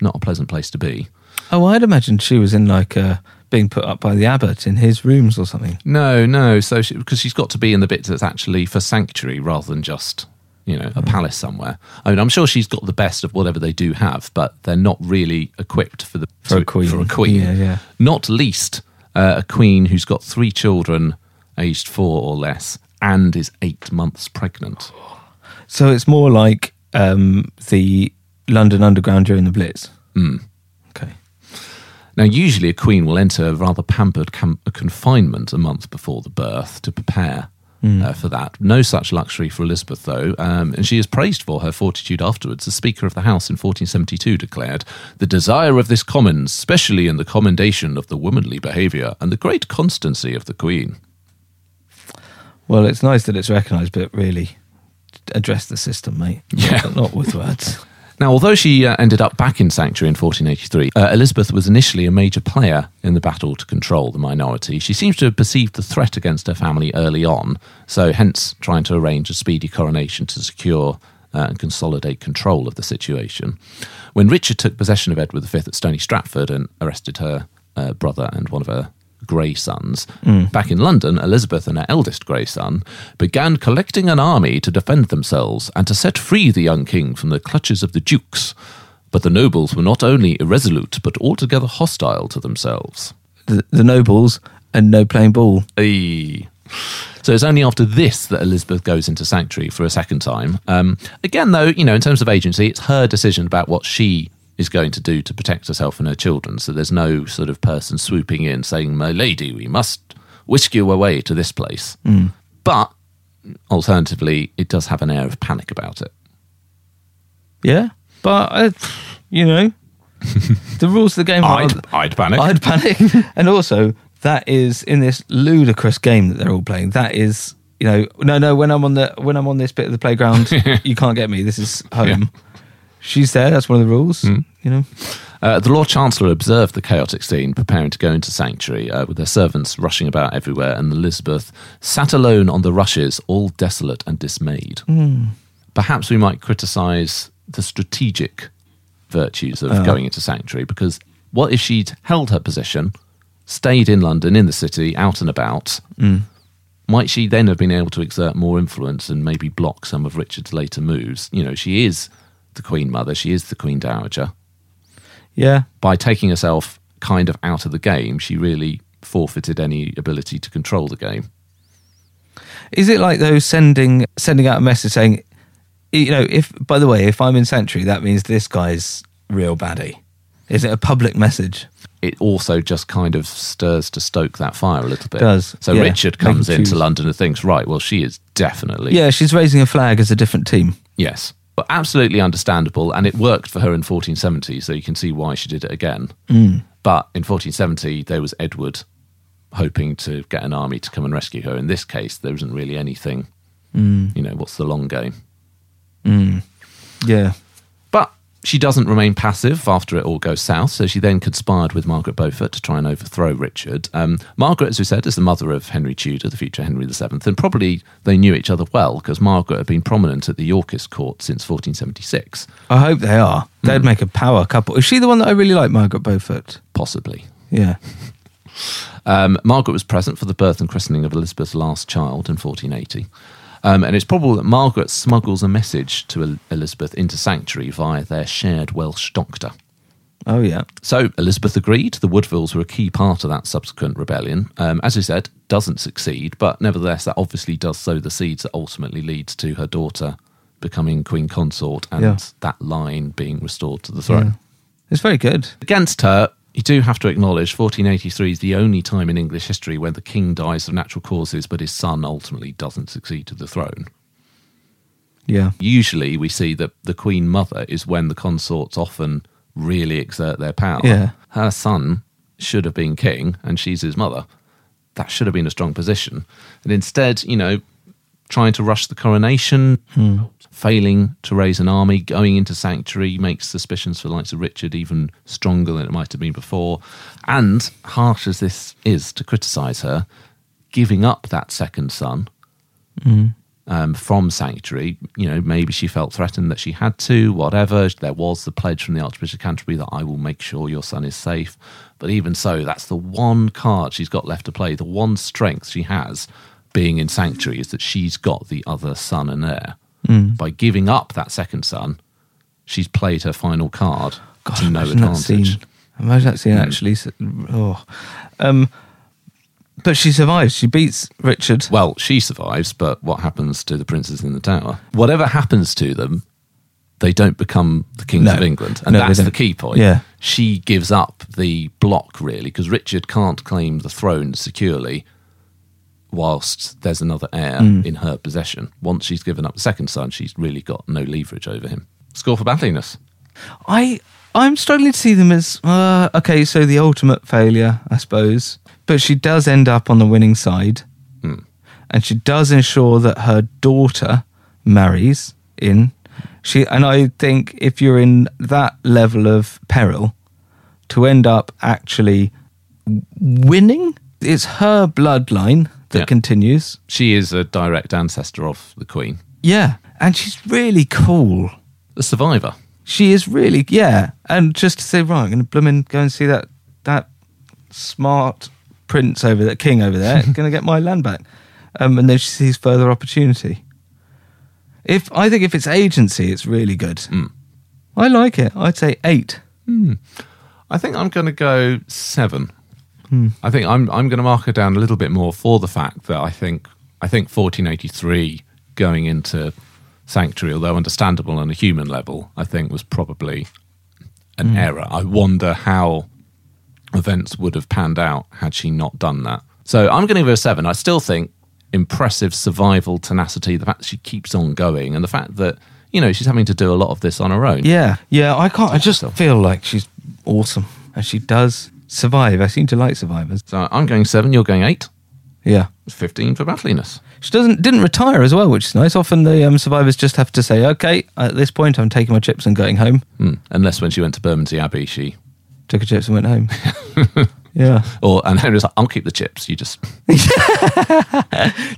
C: Not a pleasant place to be.
D: Oh, I'd imagine she was in like uh, being put up by the abbot in his rooms or something.
C: No, no. So because she's got to be in the bit that's actually for sanctuary rather than just you know, a palace somewhere. I mean, I'm sure she's got the best of whatever they do have, but they're not really equipped for the
D: For a queen.
C: For a queen,
D: Yeah, yeah.
C: Not least uh, a queen who's got three children, aged four or less, and is eight months pregnant.
D: So it's more like um, the London Underground during the Blitz.
C: Hmm.
D: Okay.
C: Now, usually a queen will enter a rather pampered com- confinement a month before the birth to prepare uh, for that. No such luxury for Elizabeth, though, um, and she is praised for her fortitude afterwards. The Speaker of the House in 1472 declared, The desire of this Commons, specially in the commendation of the womanly behaviour and the great constancy of the Queen.
D: Well, it's nice that it's recognised, but really address the system, mate.
C: Yeah.
D: Not, not with words.
C: Now, although she uh, ended up back in sanctuary in 1483, uh, Elizabeth was initially a major player in the battle to control the minority. She seems to have perceived the threat against her family early on, so hence trying to arrange a speedy coronation to secure uh, and consolidate control of the situation. When Richard took possession of Edward V at Stony Stratford and arrested her uh, brother and one of her grey sons, back in London, Elizabeth and her eldest grey son began collecting an army to defend themselves and to set free the young king from the clutches of the dukes. But the nobles were not only irresolute, but altogether hostile to themselves.
D: The, the nobles and no playing ball.
C: Aye. So it's only after this that Elizabeth goes into sanctuary for a second time. Um, again, though, you know, in terms of agency, it's her decision about what she is going to do to protect herself and her children. So there's no sort of person swooping in saying, "My lady, we must whisk you away to this place." But alternatively, it does have an air of panic about it.
D: Yeah. But, uh, you know, the rules of the game are.
C: I'd, I'd panic.
D: I'd panic. and also, that is in this ludicrous game that they're all playing. That is, you know, no, no. When I'm on the when I'm on this bit of the playground, you can't get me. This is home. She's there. That's one of the rules. You know.
C: Uh, the Lord Chancellor observed the chaotic scene, preparing to go into sanctuary, uh, with their servants rushing about everywhere, and Elizabeth sat alone on the rushes, all desolate and dismayed. Perhaps we might criticise the strategic virtues of going into sanctuary, because what if she'd held her position, stayed in London, in the city, out and about? Might she then have been able to exert more influence and maybe block some of Richard's later moves? You know, she is the Queen Mother, she is the Queen Dowager
D: Yeah.
C: by taking herself kind of out of the game, she really forfeited any ability to control the game.
D: Is it like though sending sending out a message saying, you know, if by the way, if I'm in sanctuary, that means this guy's real baddie. Is it a public message?
C: It also just kind of stirs to stoke that fire a little bit.
D: Does,
C: So
D: yeah.
C: Richard comes into. London and thinks, right, well, she is definitely.
D: Yeah, she's raising a flag as a different team.
C: Yes. But absolutely understandable. And it worked for her in 1470, so you can see why she did it again. Mm. But in 1470, there was Edward hoping to get an army to come and rescue her. In this case, there isn't really anything. Mm. You know, what's the long game?
D: Mm.
C: Yeah. She doesn't remain passive after it all goes south, so she then conspired with Margaret Beaufort to try and overthrow Richard. Um, Margaret, as we said, is the mother of Henry Tudor, the future Henry VII, and probably they knew each other well because Margaret had been prominent at the Yorkist court since 1476,
D: I hope they are. They'd make a power couple. Is she the one that I really like, Margaret Beaufort?
C: possibly.
D: Yeah.
C: Um, Margaret was present for the birth and christening of Elizabeth's last child in 1480. Um, and it's probable that Margaret smuggles a message to Elizabeth into sanctuary via their shared Welsh doctor.
D: Oh yeah.
C: So Elizabeth agreed. The Woodvilles were a key part of that subsequent rebellion. Um, as we said, doesn't succeed, but nevertheless, that obviously does sow the seeds that ultimately leads to her daughter becoming queen consort and
D: Yeah.
C: that line being restored to the throne.
D: It's very good.
C: Against her, you do have to acknowledge 1483 is the only time in English history when the king dies of natural causes, but his son ultimately doesn't succeed to the throne.
D: Yeah.
C: Usually, we see that the queen mother is when the consorts often really exert their power.
D: Yeah.
C: Her son should have been king, and she's his mother. That should have been a strong position. And instead, you know, trying to rush the coronation, hmm. Failing to raise an army, going into sanctuary makes suspicions for the likes of Richard even stronger than it might have been before. And harsh as this is to criticise her, giving up that second son um, from sanctuary, you know, maybe she felt threatened that she had to, whatever. There was the pledge from the Archbishop of Canterbury that I will make sure your son is safe. But even so, that's the one card she's got left to play. The one strength she has being in sanctuary is that she's got the other son and heir. By giving up that second son, she's played her final card to no
D: that
C: advantage.
D: scene. Imagine that scene actually. Oh. Um, but she survives. She beats Richard.
C: Well, she survives, but what happens to the princes in the tower? Whatever happens to them, they don't become the kings
D: No.
C: of England, and
D: No,
C: that's the key point.
D: Yeah.
C: she gives up the block really because Richard can't claim the throne securely whilst there's another heir
D: Mm.
C: in her possession. Once she's given up the second son, she's really got no leverage over him. Score for battliness.
D: I I'm struggling to see them as uh, okay. So the ultimate failure, I suppose. But she does end up on the winning side,
C: Hmm.
D: and she does ensure that her daughter marries in. She and I think if you're in that level of peril, to end up actually winning, it's her bloodline that
C: Yeah.
D: continues.
C: She is a direct ancestor of the Queen,
D: Yeah, and she's really cool.
C: the survivor.
D: She is really, yeah. And just to say, right, I'm going to bloomin' go and see that that smart prince over there, king over there, going to get my land back. Um, and then she sees further opportunity. If I think if it's agency, it's really good. I like it. I'd say eight.
C: I think I'm going to go seven. I think I'm I'm going to mark her down a little bit more for the fact that I think I think 1483 going into Sanctuary, although understandable on a human level, I think was probably an mm. error. I wonder how events would have panned out had she not done that. So I'm going to give her a seven. I still think impressive survival tenacity, the fact that she keeps on going, and the fact that you know she's having to do a lot of this on her own.
D: Yeah, yeah. I can't. I just feel like she's awesome, and she does survive. I seem to like survivors.
C: So I'm going seven. You're going eight.
D: Yeah.
C: 15 for battliness.
D: She doesn't didn't retire as well, which is nice. Often the um, survivors just have to say, "Okay, at this point, I'm taking my chips and going home."
C: Hmm. Unless when she went to Bermondsey Abbey, she
D: Took her chips and went home. yeah.
C: or and Henry was like, "I'll keep the chips. You just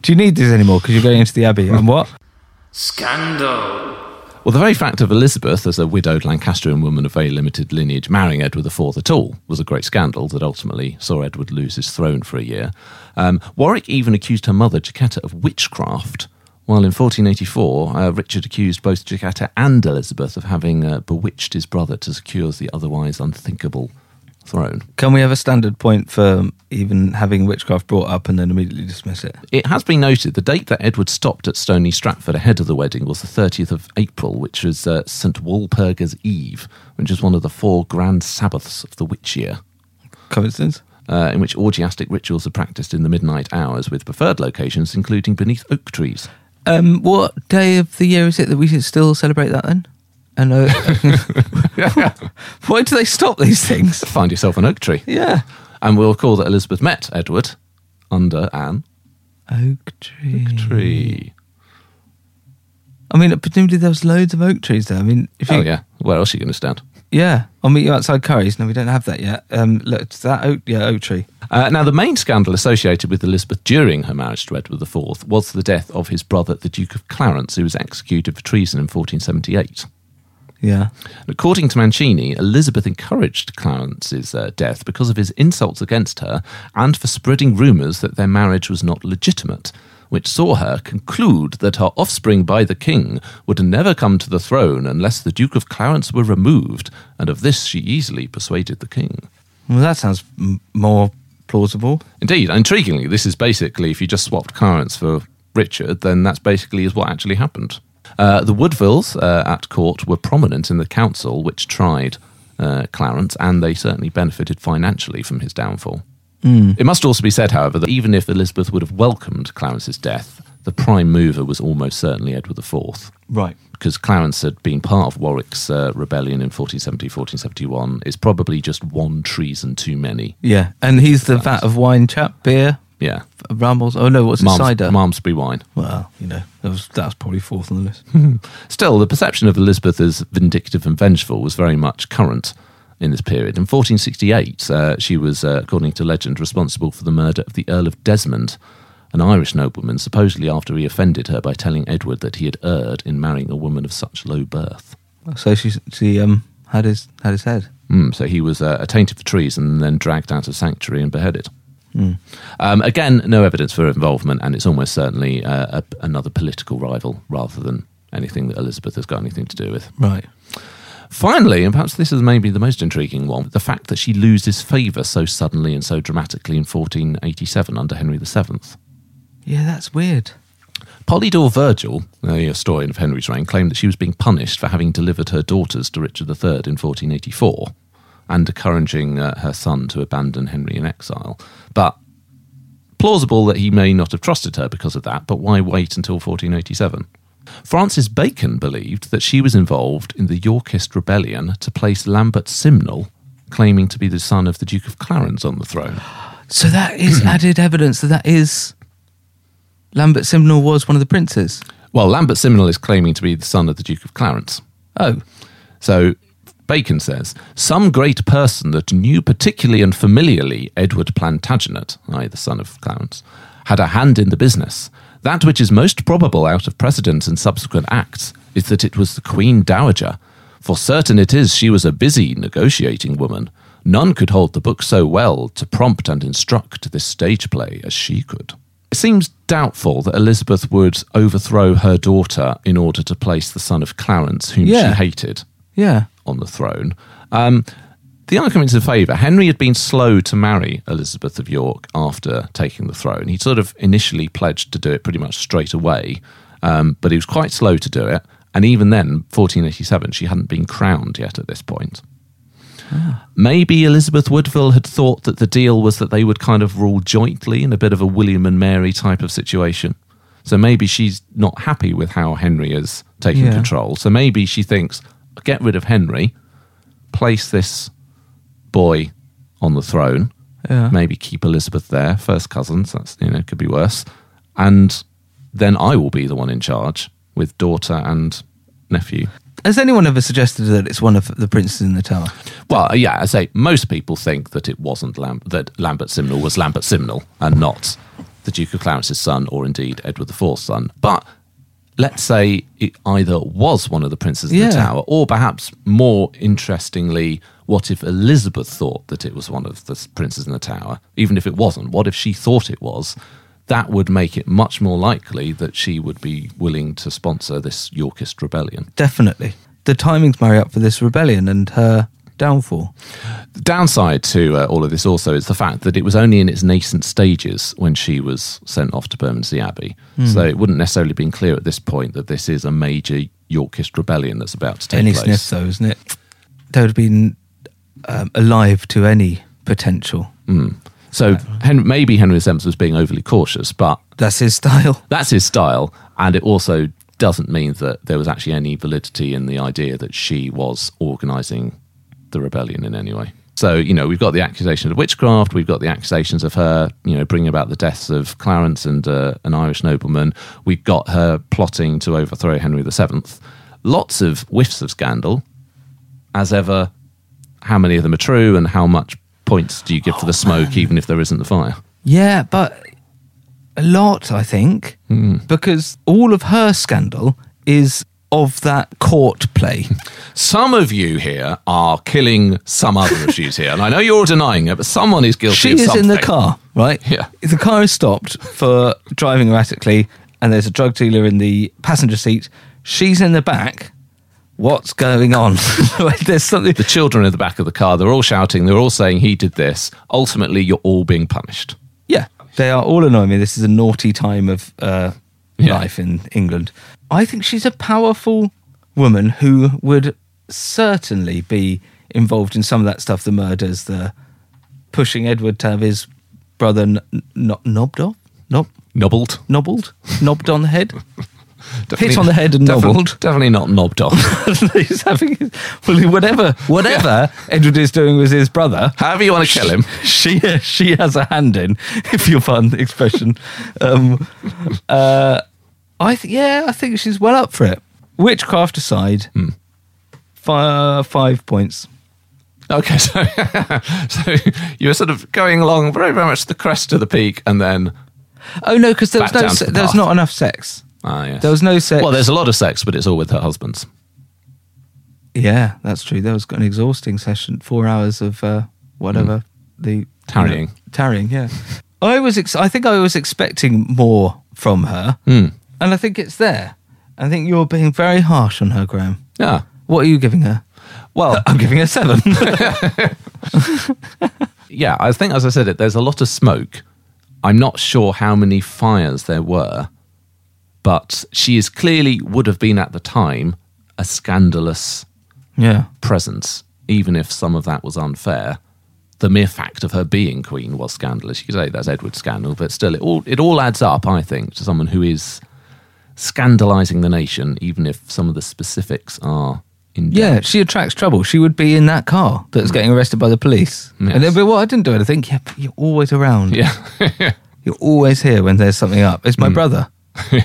D: Do you need these anymore? Because you're going into the abbey. And what?
B: Scandal.
C: Well." The very fact of Elizabeth, as a widowed Lancastrian woman of very limited lineage, marrying Edward IV at all was a great scandal that ultimately saw Edward lose his throne for a year. Um, Warwick even accused her mother, Jacquetta, of witchcraft. While in 1484, uh, Richard accused both Jacquetta and Elizabeth of having uh, bewitched his brother to secure the otherwise unthinkable throne.
D: Can we have a standard point for even having witchcraft brought up and then immediately dismiss it?
C: It has been noted the date that Edward stopped at Stony Stratford ahead of the wedding was the 30th of April, which was uh, St Walpurga's Eve, which is one of the four grand Sabbaths of the witch year,
D: Coincidence?
C: uh, in which orgiastic rituals are practiced in the midnight hours with preferred locations including beneath oak trees.
D: Um, what day of the year is it that we should still celebrate that then? And uh, why do they stop these things?
C: Find yourself an oak tree.
D: Yeah.
C: And we'll call that Elizabeth met Edward under an
D: Oak tree.
C: oak tree.
D: I mean, presumably there was loads of oak trees there. I mean, if you,
C: Oh, yeah. Where else are you going to stand?
D: yeah, I'll meet you outside Curry's. No, we don't have that yet. Um, look, it's that oak, yeah, oak tree.
C: Uh, now, the main scandal associated with Elizabeth during her marriage to Edward IV was the death of his brother, the Duke of Clarence, who was executed for treason in 1478.
D: Yeah.
C: According to Mancini, Elizabeth encouraged Clarence's uh, death because of his insults against her and for spreading rumours that their marriage was not legitimate, which saw her conclude that her offspring by the king would never come to the throne unless the Duke of Clarence were removed, and of this she easily persuaded the king.
D: Well, that sounds m- more plausible.
C: Indeed, intriguingly, this is basically if you just swapped Clarence for Richard, then that's basically is what actually happened. Uh, the Woodvilles uh, at court were prominent in the council which tried uh, Clarence, and they certainly benefited financially from his downfall. It must also be said, however, that even if Elizabeth would have welcomed Clarence's death, the prime mover was almost certainly Edward IV
D: Right.
C: because Clarence had been part of Warwick's uh, rebellion in 1470, 1471, is probably just one treason too many.
D: Yeah, and he's the vat of wine chap, beer,
C: Yeah.
D: Rambles. Oh no, what's
C: Malms-
D: cider?
C: Malmesbury wine.
D: well, you know, that was that was probably fourth on the list.
C: Still, the perception of Elizabeth as vindictive and vengeful was very much current in this period. In 1468, uh, she was, uh, according to legend, responsible for the murder of the Earl of Desmond, an Irish nobleman, supposedly after he offended her by telling Edward that he had erred in marrying a woman of such low birth.
D: so she she um had his had his head.
C: Mm, so he was uh, attainted for treason and then dragged out of sanctuary and beheaded. Um, again, no evidence for involvement, and it's almost certainly uh, a, another political rival rather than anything that Elizabeth has got anything to do with.
D: Right.
C: Finally, and perhaps this is maybe the most intriguing one, the fact that she loses favour so suddenly and so dramatically in 1487 under Henry VII.
D: Yeah, that's weird.
C: Polydore Virgil, a historian of Henry's reign, claimed that she was being punished for having delivered her daughters to Richard III in 1484 and encouraging uh, her son to abandon Henry in exile. But plausible that he may not have trusted her because of that, but why wait until 1487? Francis Bacon believed that she was involved in the Yorkist rebellion to place Lambert Simnel, claiming to be the son of the Duke of Clarence, on the throne.
D: So that is added evidence that that is Lambert Simnel was one of the princes.
C: Well, Lambert Simnel is claiming to be the son of the Duke of Clarence.
D: Oh,
C: So Bacon says, some great person that knew particularly and familiarly Edward Plantagenet, i.e. the son of Clarence, had a hand in the business. That which is most probable out of precedents and subsequent acts is that it was the Queen Dowager. For certain it is she was a busy negotiating woman. None could hold the book so well to prompt and instruct this stage play as she could. It seems doubtful that Elizabeth would overthrow her daughter in order to place the son of Clarence, whom
D: Yeah.
C: she hated
D: yeah.
C: On the throne. Um, the arguments in favour Henry had been slow to marry Elizabeth of York after taking the throne. He sort of initially pledged to do it pretty much straight away, um, but he was quite slow to do it. And even then, 1487, she hadn't been crowned yet at this point. Maybe Elizabeth Woodville had thought that the deal was that they would kind of rule jointly in a bit of a William and Mary type of situation. So maybe she's not happy with how Henry is taking
D: Yeah.
C: control. So maybe she thinks, get rid of Henry, place this boy on the throne,
D: Yeah.
C: maybe keep Elizabeth there, first cousins, that's, you know, could be worse. And then I will be the one in charge with daughter and nephew.
D: Has anyone ever suggested that it's one of the princes in the tower?
C: Well, yeah, I say most people think that it wasn't Lam- that Lambert Simnel was Lambert Simnel and not the Duke of Clarence's son or indeed Edward IV's son. But let's say it either was one of the princes of
D: Yeah.
C: the tower, or perhaps more interestingly, what if Elizabeth thought that it was one of the princes in the tower? Even if it wasn't, what if she thought it was? That would make it much more likely that she would be willing to sponsor this Yorkist rebellion.
D: Definitely. The timings marry up for this rebellion and her downfall.
C: The downside to uh, all of this also is the fact that it was only in its nascent stages when she was sent off to Bermondsey Abbey. So it wouldn't necessarily been clear at this point that this is a major Yorkist rebellion that's about to take
D: Any
C: place.
D: sniff, though, isn't it? They would have been um, alive to any potential.
C: So Hen- maybe Henry VII was being overly cautious, but
D: That's his style.
C: that's his style, and it also doesn't mean that there was actually any validity in the idea that she was organising the rebellion in any way. So you know we've got the accusation of witchcraft, we've got the accusations of her, you know, bringing about the deaths of Clarence and uh, an Irish nobleman. We've got her plotting to overthrow Henry VII. Lots of whiffs of scandal, as ever. How many of them are true, and how much points do you give for the smoke, even if there isn't the fire?
D: Yeah, but a lot, I think, because all of her scandal is of that court play.
C: Some of you here are killing some other of you here, and I know you're all denying it, but someone is guilty
D: she is in the car, right?
C: Yeah.
D: The car is stopped for driving erratically, and there's a drug dealer in the passenger seat. She's in the back. What's going on? there's something.
C: The children in the back of the car, they're all shouting, they're all saying he did this. Ultimately, you're all being punished.
D: Yeah, they are all annoying me. This is a naughty time of uh,
C: Yeah.
D: life in England. I think she's a powerful woman who would certainly be involved in some of that stuff the murders, the pushing Edward to have his brother n- knobbed off, knob,
C: Nobbled.
D: nobbled, knobbed on the head.
C: Definitely-
D: on the head and
C: definitely-
D: nobbled.
C: Definitely not knobbed off.
D: He's having his, well, whatever, whatever Edward is doing with his brother.
C: However you want to kill him.
D: she she has a hand in, if you'll pardon the expression. Um, uh, I th- yeah, I think she's well up for it. Witchcraft aside,
C: Hmm.
D: fi- five points.
C: Okay, so, so you were sort of going along very, very much the crest of the peak, and then.
D: Oh no, because there was no se-
C: the
D: there was not enough sex.
C: Ah, yes.
D: There was no sex.
C: Well, there's a lot of sex, but it's all with her husbands.
D: yeah, that's true. There was an exhausting session, four hours of uh, whatever the
C: Hmm. Tarrying.
D: tarrying. Yeah, I was. Ex- I think I was expecting more from her,
C: Hmm.
D: And I think it's there. I think you're being very harsh on her, Graham.
C: Yeah.
D: What are you giving her?
C: Well,
D: I'm giving her seven.
C: yeah, I think, as I said, it there's a lot of smoke. I'm not sure how many fires there were, but she is clearly would have been at the time a scandalous
D: yeah.
C: presence, even if some of that was unfair. The mere fact of her being queen was scandalous. You could say that's Edward's scandal, but still, it all it all adds up. I think to someone who is scandalising the nation, even if some of the specifics are in
D: Yeah, she attracts trouble. She would be in that car that's getting arrested by the police.
C: Yes.
D: And they'd be, well, I didn't do anything. Yeah, but you're always around.
C: yeah.
D: You're always here when there's something up. It's my brother.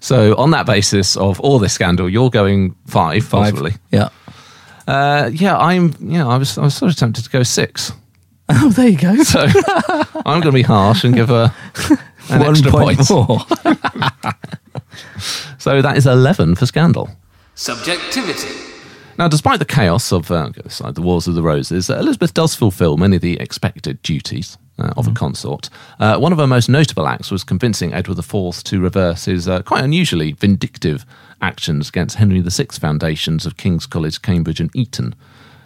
C: So on that basis of all this scandal, you're going five,
D: Five.
C: possibly.
D: Yeah.
C: Uh, yeah, I'm. Yeah, I was. I was sort of tempted to go six.
D: Oh, there you go.
C: So I'm going to be harsh and give her an
D: One
C: extra
D: point
C: point.
D: more.
C: So that is eleven for scandal.
B: Subjectivity.
C: Now, despite the chaos of uh, aside the Wars of the Roses, uh, Elizabeth does fulfil many of the expected duties uh, of a consort. Uh, one of her most notable acts was convincing Edward IV to reverse his uh, quite unusually vindictive actions against Henry VI foundations of King's College, Cambridge, and Eton.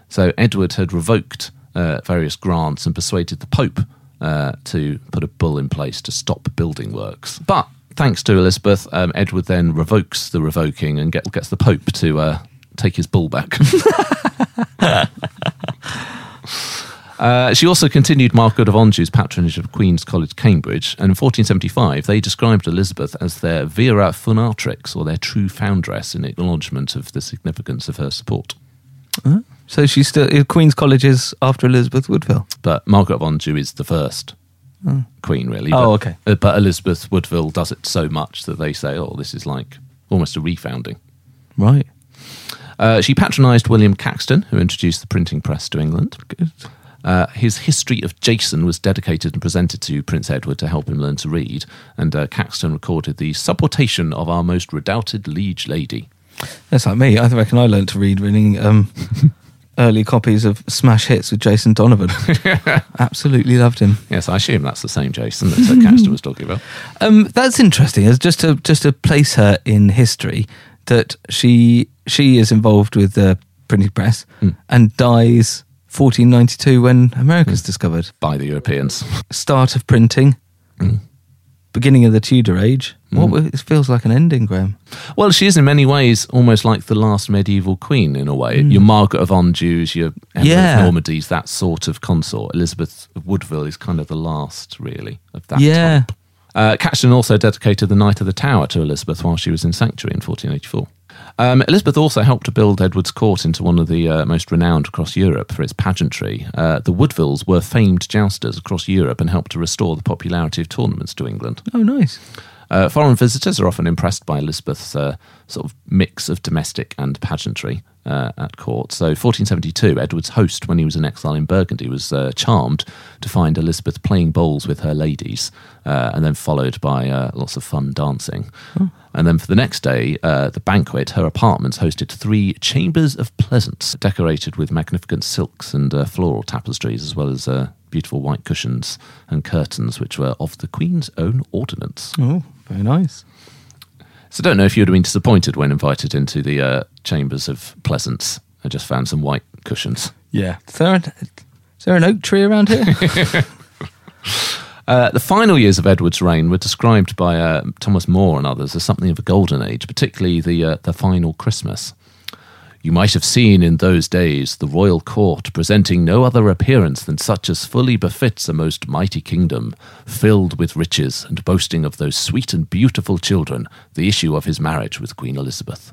C: So Edward had revoked uh, various grants and persuaded the Pope uh, to put a bull in place to stop building works. But thanks to Elizabeth, um, Edward then revokes the revoking and get, gets the Pope to uh, take his bull back. Uh, she also continued Margaret of Anjou's patronage of Queen's College, Cambridge, and in 1475 they described Elizabeth as their vera fundatrix, or their true foundress, in acknowledgement of the significance of her support.
D: So she's still, uh, Queen's College is after Elizabeth Woodville.
C: But Margaret of Anjou is the first queen, really.
D: Oh,
C: But-
D: okay.
C: uh, But Elizabeth Woodville does it so much that they say, oh, this is like almost a refounding.
D: Right.
C: Uh, she patronised William Caxton, who introduced the printing press to England.
D: Good.
C: Uh, his History of Jason was dedicated and presented to Prince Edward to help him learn to read, and uh, Caxton recorded the supportation of our most redoubted liege lady.
D: That's like me. I reckon I learned to read reading um, early copies of Smash Hits with Jason Donovan. Absolutely loved him.
C: Yes, I assume that's the same Jason that uh, Caxton was talking about.
D: Um, that's interesting. As just to just to place her in history, that she she is involved with the printing press and dies 1492 when America's discovered.
C: By the Europeans.
D: Start of printing, beginning of the Tudor age. What it feels like an ending, Graham.
C: Well, she is in many ways almost like the last medieval queen in a way. Your Margaret of Anjou's, your Emma
D: Yeah.
C: of Normandy's, that sort of consort. Elizabeth of Woodville is kind of the last, really, of that
D: Yeah.
C: type. Uh, Caxton also dedicated the Knight of the Tower to Elizabeth while she was in sanctuary in 1484. Um, Elizabeth also helped to build Edward's court into one of the uh, most renowned across Europe for its pageantry. Uh, the Woodvilles were famed jousters across Europe and helped to restore the popularity of tournaments to England.
D: Oh, nice.
C: Uh, foreign visitors are often impressed by Elizabeth's uh, sort of mix of domestic and pageantry uh, at court. So, 1472, Edward's host, when he was in exile in Burgundy, was uh, charmed to find Elizabeth playing bowls with her ladies, uh, and then followed by uh, lots of fun dancing. And then for the next day, uh, the banquet, her apartments hosted three chambers of pleasance, decorated with magnificent silks and uh, floral tapestries, as well as uh, beautiful white cushions and curtains, which were of the Queen's own ordinance.
D: Oh, very nice.
C: So I don't know if you would have been disappointed when invited into the uh, chambers of Pleasance. I just found some white cushions.
D: Yeah. Is there, an, is there an oak tree around here?
C: Uh, the final years of Edward's reign were described by uh, Thomas More and others as something of a golden age, particularly the uh, the final Christmas. You might have seen in those days the royal court presenting no other appearance than such as fully befits a most mighty kingdom, filled with riches and boasting of those sweet and beautiful children, the issue of his marriage with Queen Elizabeth.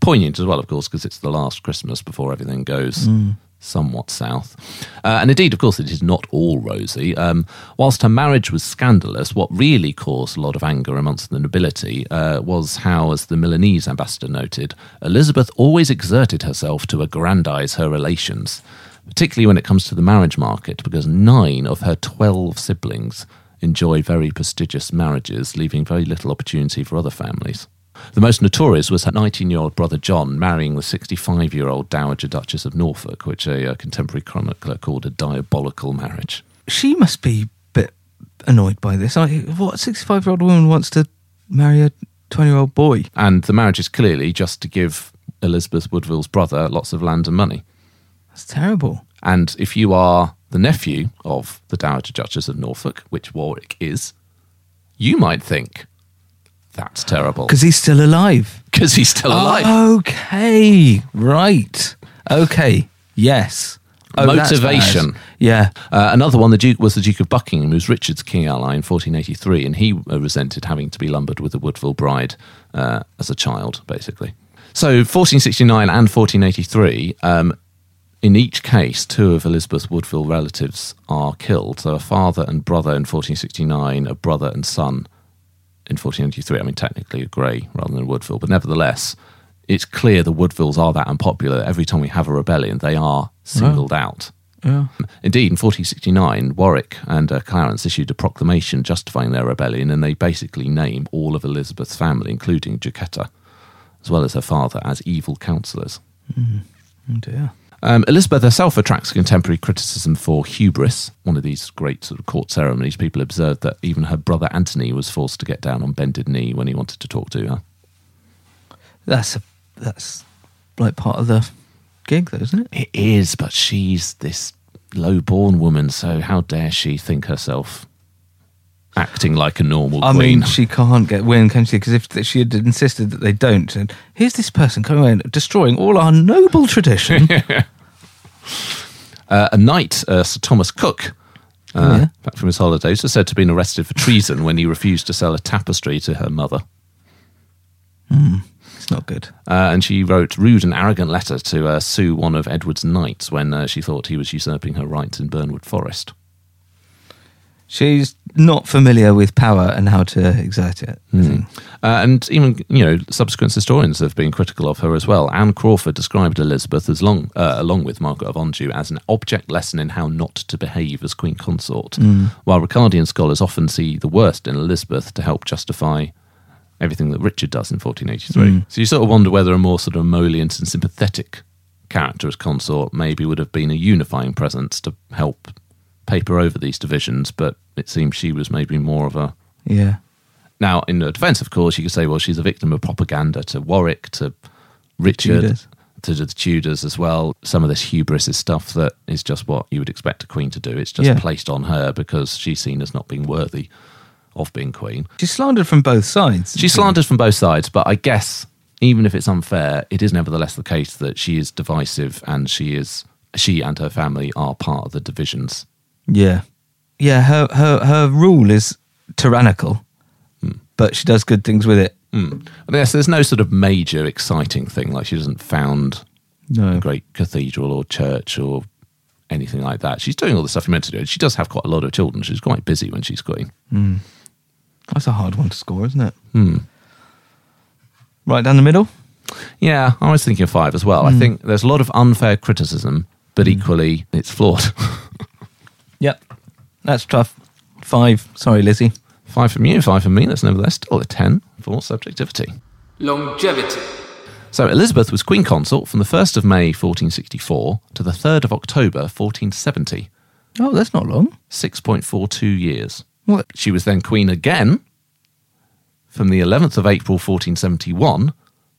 C: Poignant as well, of course, because it's the last Christmas before everything goes mm. Somewhat south. Uh, and indeed, of course, it is not all rosy. Um, whilst her marriage was scandalous, what really caused a lot of anger amongst the nobility uh, was how, as the Milanese ambassador noted, Elizabeth always exerted herself to aggrandize her relations, particularly when it comes to the marriage market, because nine of her 12 siblings enjoy very prestigious marriages, leaving very little opportunity for other families. The most notorious was her 19 year old brother John marrying the 65 year old Dowager Duchess of Norfolk, which a, uh contemporary chronicler called a diabolical marriage.
D: she must be a bit annoyed by this. I, what 65 year old woman wants to marry a 20 year old boy.
C: And the marriage is clearly just to give Elizabeth Woodville's brother lots of land and money.
D: That's terrible.
C: And if you are the nephew of the Dowager Duchess of Norfolk, which Warwick is, you might think that's terrible
D: Because he's still alive.
C: because he's still alive.
D: Okay. Right. Okay. Yes. Oh, that's
C: Motivation.
D: bad. Yeah.
C: Uh, another one, the Duke was the Duke of Buckingham, who was Richard's king ally in 1483, and he uh, resented having to be lumbered with the Woodville bride uh, as a child, basically. So 1469 and 1483, um, in each case, two of Elizabeth Woodville relatives are killed. So a father and brother in 1469, a brother and son in 1483. I mean, technically a Grey rather than a Woodville, but nevertheless, it's clear the Woodvilles are that unpopular. Every time we have a rebellion, they are singled out.
D: Yeah.
C: Indeed, in 1469, Warwick and uh, Clarence issued a proclamation justifying their rebellion, and they basically name all of Elizabeth's family, including Jacquetta, as well as her father, as evil counsellors.
D: Oh dear.
C: Um, Elizabeth herself attracts contemporary criticism for hubris. One of these great sort of court ceremonies, people observed that even her brother Anthony was forced to get down on bended knee when he wanted to talk to her.
D: That's a, that's like part of the gig, though, isn't it?
C: It is, but she's this low-born woman, so how dare she think herself acting like a normal
D: I
C: queen?
D: mean, she can't get win, can she? Because if she had insisted that they don't, and here's this person coming in destroying all our noble tradition.
C: Uh, a knight, uh, Sir Thomas Cook, uh,
D: Oh, yeah?
C: back from his holidays, was said to have been arrested for treason when he refused to sell a tapestry to her mother.
D: it's not good.
C: Uh, and she wrote rude and arrogant letter to uh, sue one of Edward's knights when uh, she thought he was usurping her rights in Bernwood Forest.
D: She's not familiar with power and how to exert it. Think.
C: Uh, and even, you know, subsequent historians have been critical of her as well. Anne Crawford described Elizabeth as long, uh, along with Margaret of Anjou, as an object lesson in how not to behave as queen consort, while Ricardian scholars often see the worst in Elizabeth to help justify everything that Richard does in 1483. So you sort of wonder whether a more sort of emollient and sympathetic character as consort maybe would have been a unifying presence to help paper over these divisions, but it seems she was maybe more of a
D: Yeah.
C: now, in the defence, of course, you could say, well, she's a victim of propaganda to Warwick, to Richard,
D: Tudors.
C: to the Tudors as well. Some of this hubris is stuff that is just what you would expect a queen to do. It's just
D: Yeah.
C: placed on her because she's seen as not being worthy of being queen.
D: She's slandered from both sides.
C: She's slandered from both sides, but I guess even if it's unfair, it is nevertheless the case that she is divisive and she is she and her family are part of the divisions.
D: Yeah. Yeah, her, her, her rule is tyrannical, but she does good things with it.
C: Mm. I guess there's no sort of major exciting thing like she doesn't found
D: No.
C: a great cathedral or church or anything like that. She's doing all the stuff you're meant to do. She does have quite a lot of children. She's quite busy when she's queen.
D: That's a hard one to score, isn't it?
C: Hmm.
D: Right down the middle?
C: Yeah, I was thinking five as well. I think there's a lot of unfair criticism, but equally it's flawed.
D: Yep. That's tough. Five. Sorry, Lizzie.
C: five from you, five from me. That's nevertheless still a 10 for subjectivity.
B: Longevity.
C: So Elizabeth was queen consort from the 1st of May 1464 to the 3rd of October 1470.
D: Oh, that's not long.
C: 6.42 years.
D: What?
C: She was then queen again from the 11th of April 1471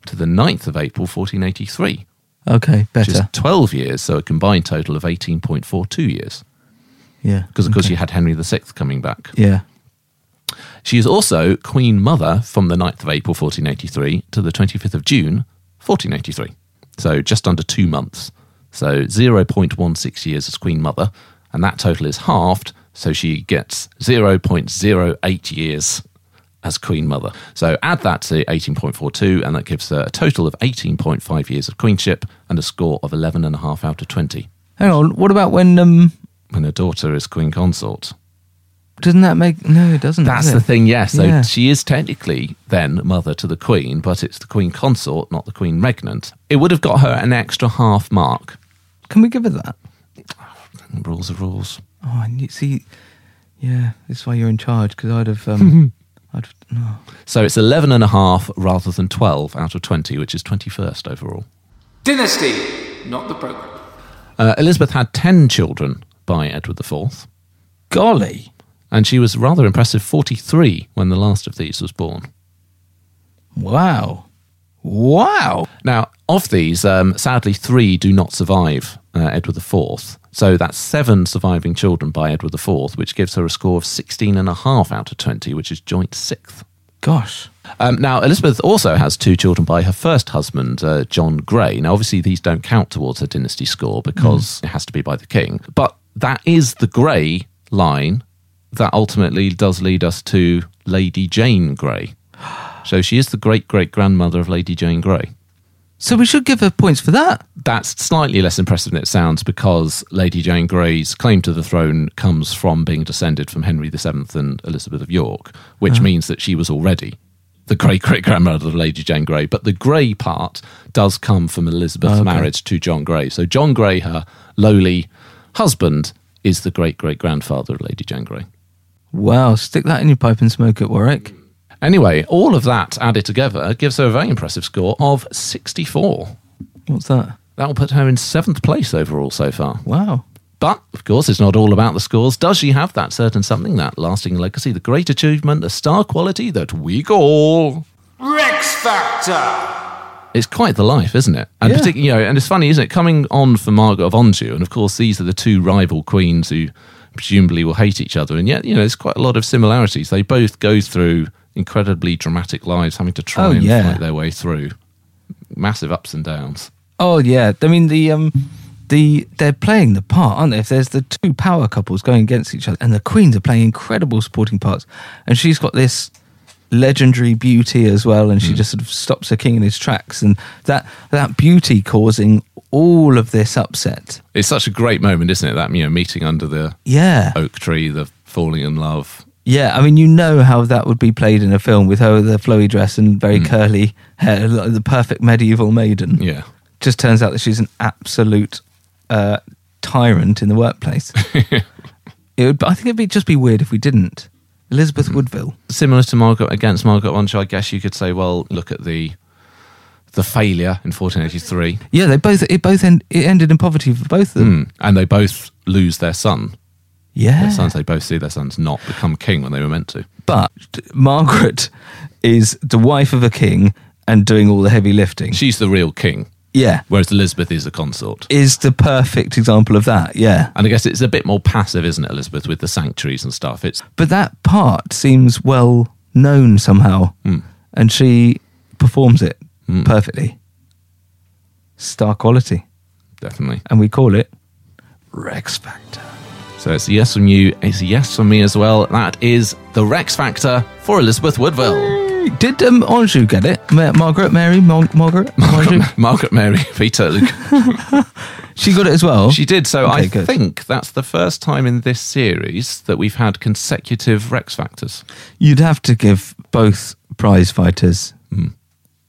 C: to the 9th of April 1483,
D: Okay,
C: which is
D: better.
C: 12 years, so a combined total of 18.42 years.
D: Yeah.
C: Because, of course,
D: okay.
C: you had Henry VI coming back.
D: Yeah.
C: She is also Queen Mother from the 9th of April 1483 to the 25th of June 1483. So just under two months. So 0.16 years as Queen Mother. And that total is halved. So she gets 0.08 years as Queen Mother. So add that to 18.42, and that gives her a total of 18.5 years of queenship and a score of 11.5 out of 20
D: Hang on. What about when um
C: when her daughter is Queen Consort.
D: doesn't that make no, it doesn't.
C: That's
D: does
C: the thing, yes. So
D: Yeah.
C: she is technically then mother to the Queen, but it's the Queen consort, not the Queen regnant. It would have got her an extra half mark.
D: Can we give her that?
C: Rules are rules.
D: Oh, and you see, yeah, this is why you're in charge because I'd have, um, I'd have, no.
C: So it's 11 and a half rather than 12 out of 20, which is 21st overall.
B: Dynasty. Not the program.
C: Uh, Elizabeth had 10 children by Edward IV,
D: Golly,
C: and she was rather impressive 43 when the last of these was born.
D: Wow. Wow.
C: Now, of these, um, sadly, three do not survive uh, Edward IV. So that's seven surviving children by Edward IV, which gives her a score of 16.5 out of 20, which is joint sixth.
D: Gosh.
C: Um, now, Elizabeth also has two children by her first husband, uh, John Grey. Now, obviously, these don't count towards her dynasty score because it has to be by the king. But that is the Grey line that ultimately does lead us to Lady Jane Grey. So she is the great great grandmother of Lady Jane Grey.
D: So we should give her points for that.
C: That's slightly less impressive than it sounds because Lady Jane Grey's claim to the throne comes from being descended from Henry VII and Elizabeth of York, which uh-huh. means that she was already the great great grandmother of Lady Jane Grey. But the Grey part does come from Elizabeth's
D: Okay.
C: marriage to John Grey. So John Grey, her lowly husband, is the great great grandfather of Lady Jane Grey.
D: Wow. Stick that in your pipe and smoke it, Warwick.
C: Anyway, all of that added together gives her a very impressive score of 64.
D: What's that?
C: That will put her in seventh place overall so far.
D: Wow.
C: But, of course, it's not all about the scores. Does she have that certain something, that lasting legacy, the great achievement, the star quality that we call?
B: Rex Factor!
C: It's quite the life, isn't it? And
D: Yeah.
C: particularly, you know, and it's funny, isn't it? Coming on for Margaret of Anjou, and of course, these are the two rival queens who presumably will hate each other, and yet, you know, there's quite a lot of similarities. They both go through incredibly dramatic lives, having to try
D: Oh,
C: and
D: yeah.
C: fight their way through massive ups and downs.
D: Oh yeah. I mean the um the they're playing the part, aren't they? If there's the two power couples going against each other, and the queens are playing incredible supporting parts, and she's got this legendary beauty as well, and she just sort of stops her king in his tracks, and that that beauty causing all of this upset.
C: It's such a great moment, isn't it? That you know, meeting under the
D: Yeah,
C: oak tree, the falling in love.
D: yeah. I mean, you know how that would be played in a film with her with her flowy dress and very curly hair, like the perfect medieval maiden.
C: Yeah.
D: just turns out that she's an absolute uh, tyrant in the workplace. it would, I think it'd be just be weird if we didn't. Elizabeth Woodville.
C: Similar to Margaret against Margaret Anjou, I guess you could say, well, look at the the failure in 1483,
D: Yeah, they both it both end, it ended in poverty for both of them.
C: Mm. and they both lose their son.
D: Yeah,
C: Their sons, they both see their sons not become king when they were meant to.
D: but Margaret is the wife of a king and doing all the heavy lifting.
C: She's the real king,
D: yeah,
C: whereas Elizabeth is the consort.
D: is the perfect example of that. Yeah,
C: And I guess it's a bit more passive, isn't it, Elizabeth, with the sanctuaries and stuff? It's
D: but that part seems well known somehow, hmm. and she performs it hmm. perfectly. Star quality.
C: definitely.
D: and we call it Rex Factor.
C: So it's a yes from you, it's a yes from me as well. That is the Rex Factor for Elizabeth Woodville.
D: Did um, Anjou get it? Ma- Margaret, Mary, Mar- Margaret, Anjou?
C: Margaret Mary Peter Luke.
D: she got it as well.
C: She did. So
D: Okay,
C: I
D: good.
C: think that's the first time in this series that we've had consecutive Rex Factors.
D: You'd have to give both prize fighters
C: Hmm.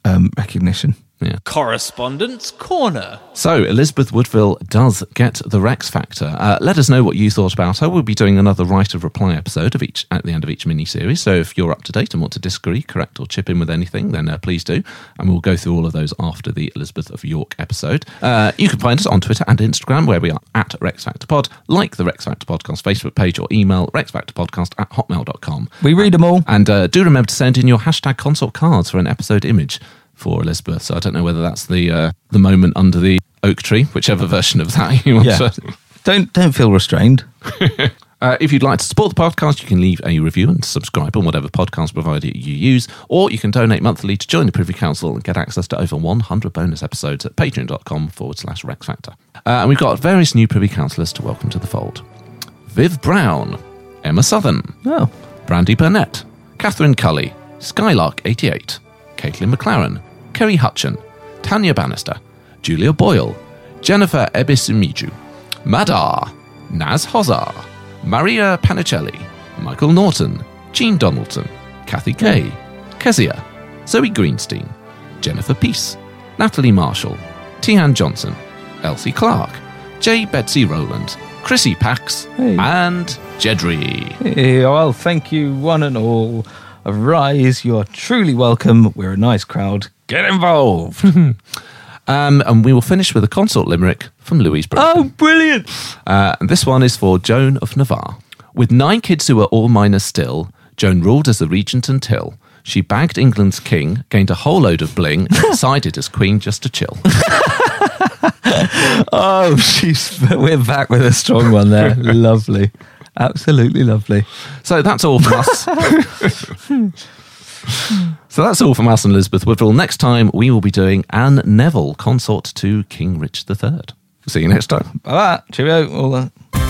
D: um, recognition.
C: Yeah.
E: Correspondence Corner.
C: So Elizabeth Woodville does get the Rex Factor. Uh, let us know what you thought about her. We'll be doing another right of reply episode of each at the end of each mini series. So if you're up to date and want to disagree, correct, or chip in with anything, then uh, please do, and we'll go through all of those after the Elizabeth of York episode. Uh, you can find us on Twitter and Instagram, where we are at Rex Factor Pod. Like the Rex Factor Podcast Facebook page or email rexfactorpodcast at hotmail.com.
D: We read them all.
C: And uh, do remember to send in your hashtag consult cards for an episode image for Elizabeth. So I don't know whether that's the uh, the moment under the oak tree, whichever version of that you want.
D: Yeah.
C: to-
D: Don't don't feel restrained.
C: Uh, if you'd like to support the podcast, you can leave a review and subscribe on whatever podcast provider you use, or you can donate monthly to join the Privy Council and get access to over 100 bonus episodes at patreon.com forward slash Rex Factor. Uh, and we've got various new Privy Councillors to welcome to the fold Viv Brown, Emma Southern,
D: Oh,
C: Brandy Burnett, Catherine Cully, Skylark88, Caitlin McLaren, Kerry Hutchin, Tanya Bannister, Julia Boyle, Jennifer Ebisimiju, Madar, Naz Hozar, Maria Panicelli, Michael Norton, Jean Donaldson, Kathy Kay, Kezia, Zoe Greenstein, Jennifer Peace, Natalie Marshall, Tian Johnson, Elsie Clark, J. Betsy Rowland, Chrissy Pax,
D: Hey.
C: and Jedri.
D: Hey, well, thank you, one and all. Arise, you're truly welcome. We're a nice crowd. Get involved.
C: Um, and we will finish with a consort limerick from Louise Brown.
D: oh, brilliant.
C: Uh, and this one is for Joan of Navarre. With nine kids who were all minors still, Joan ruled as the regent until She bagged England's king, gained a whole load of bling, and decided as queen just to chill.
D: Oh, she's we're back with a strong one there. lovely, absolutely lovely.
C: So that's all from us. So that's all from us and Elizabeth Woodville. Next time we will be doing Anne Neville, consort to King Richard III. See you next time.
D: Bye bye. Cheerio. All that.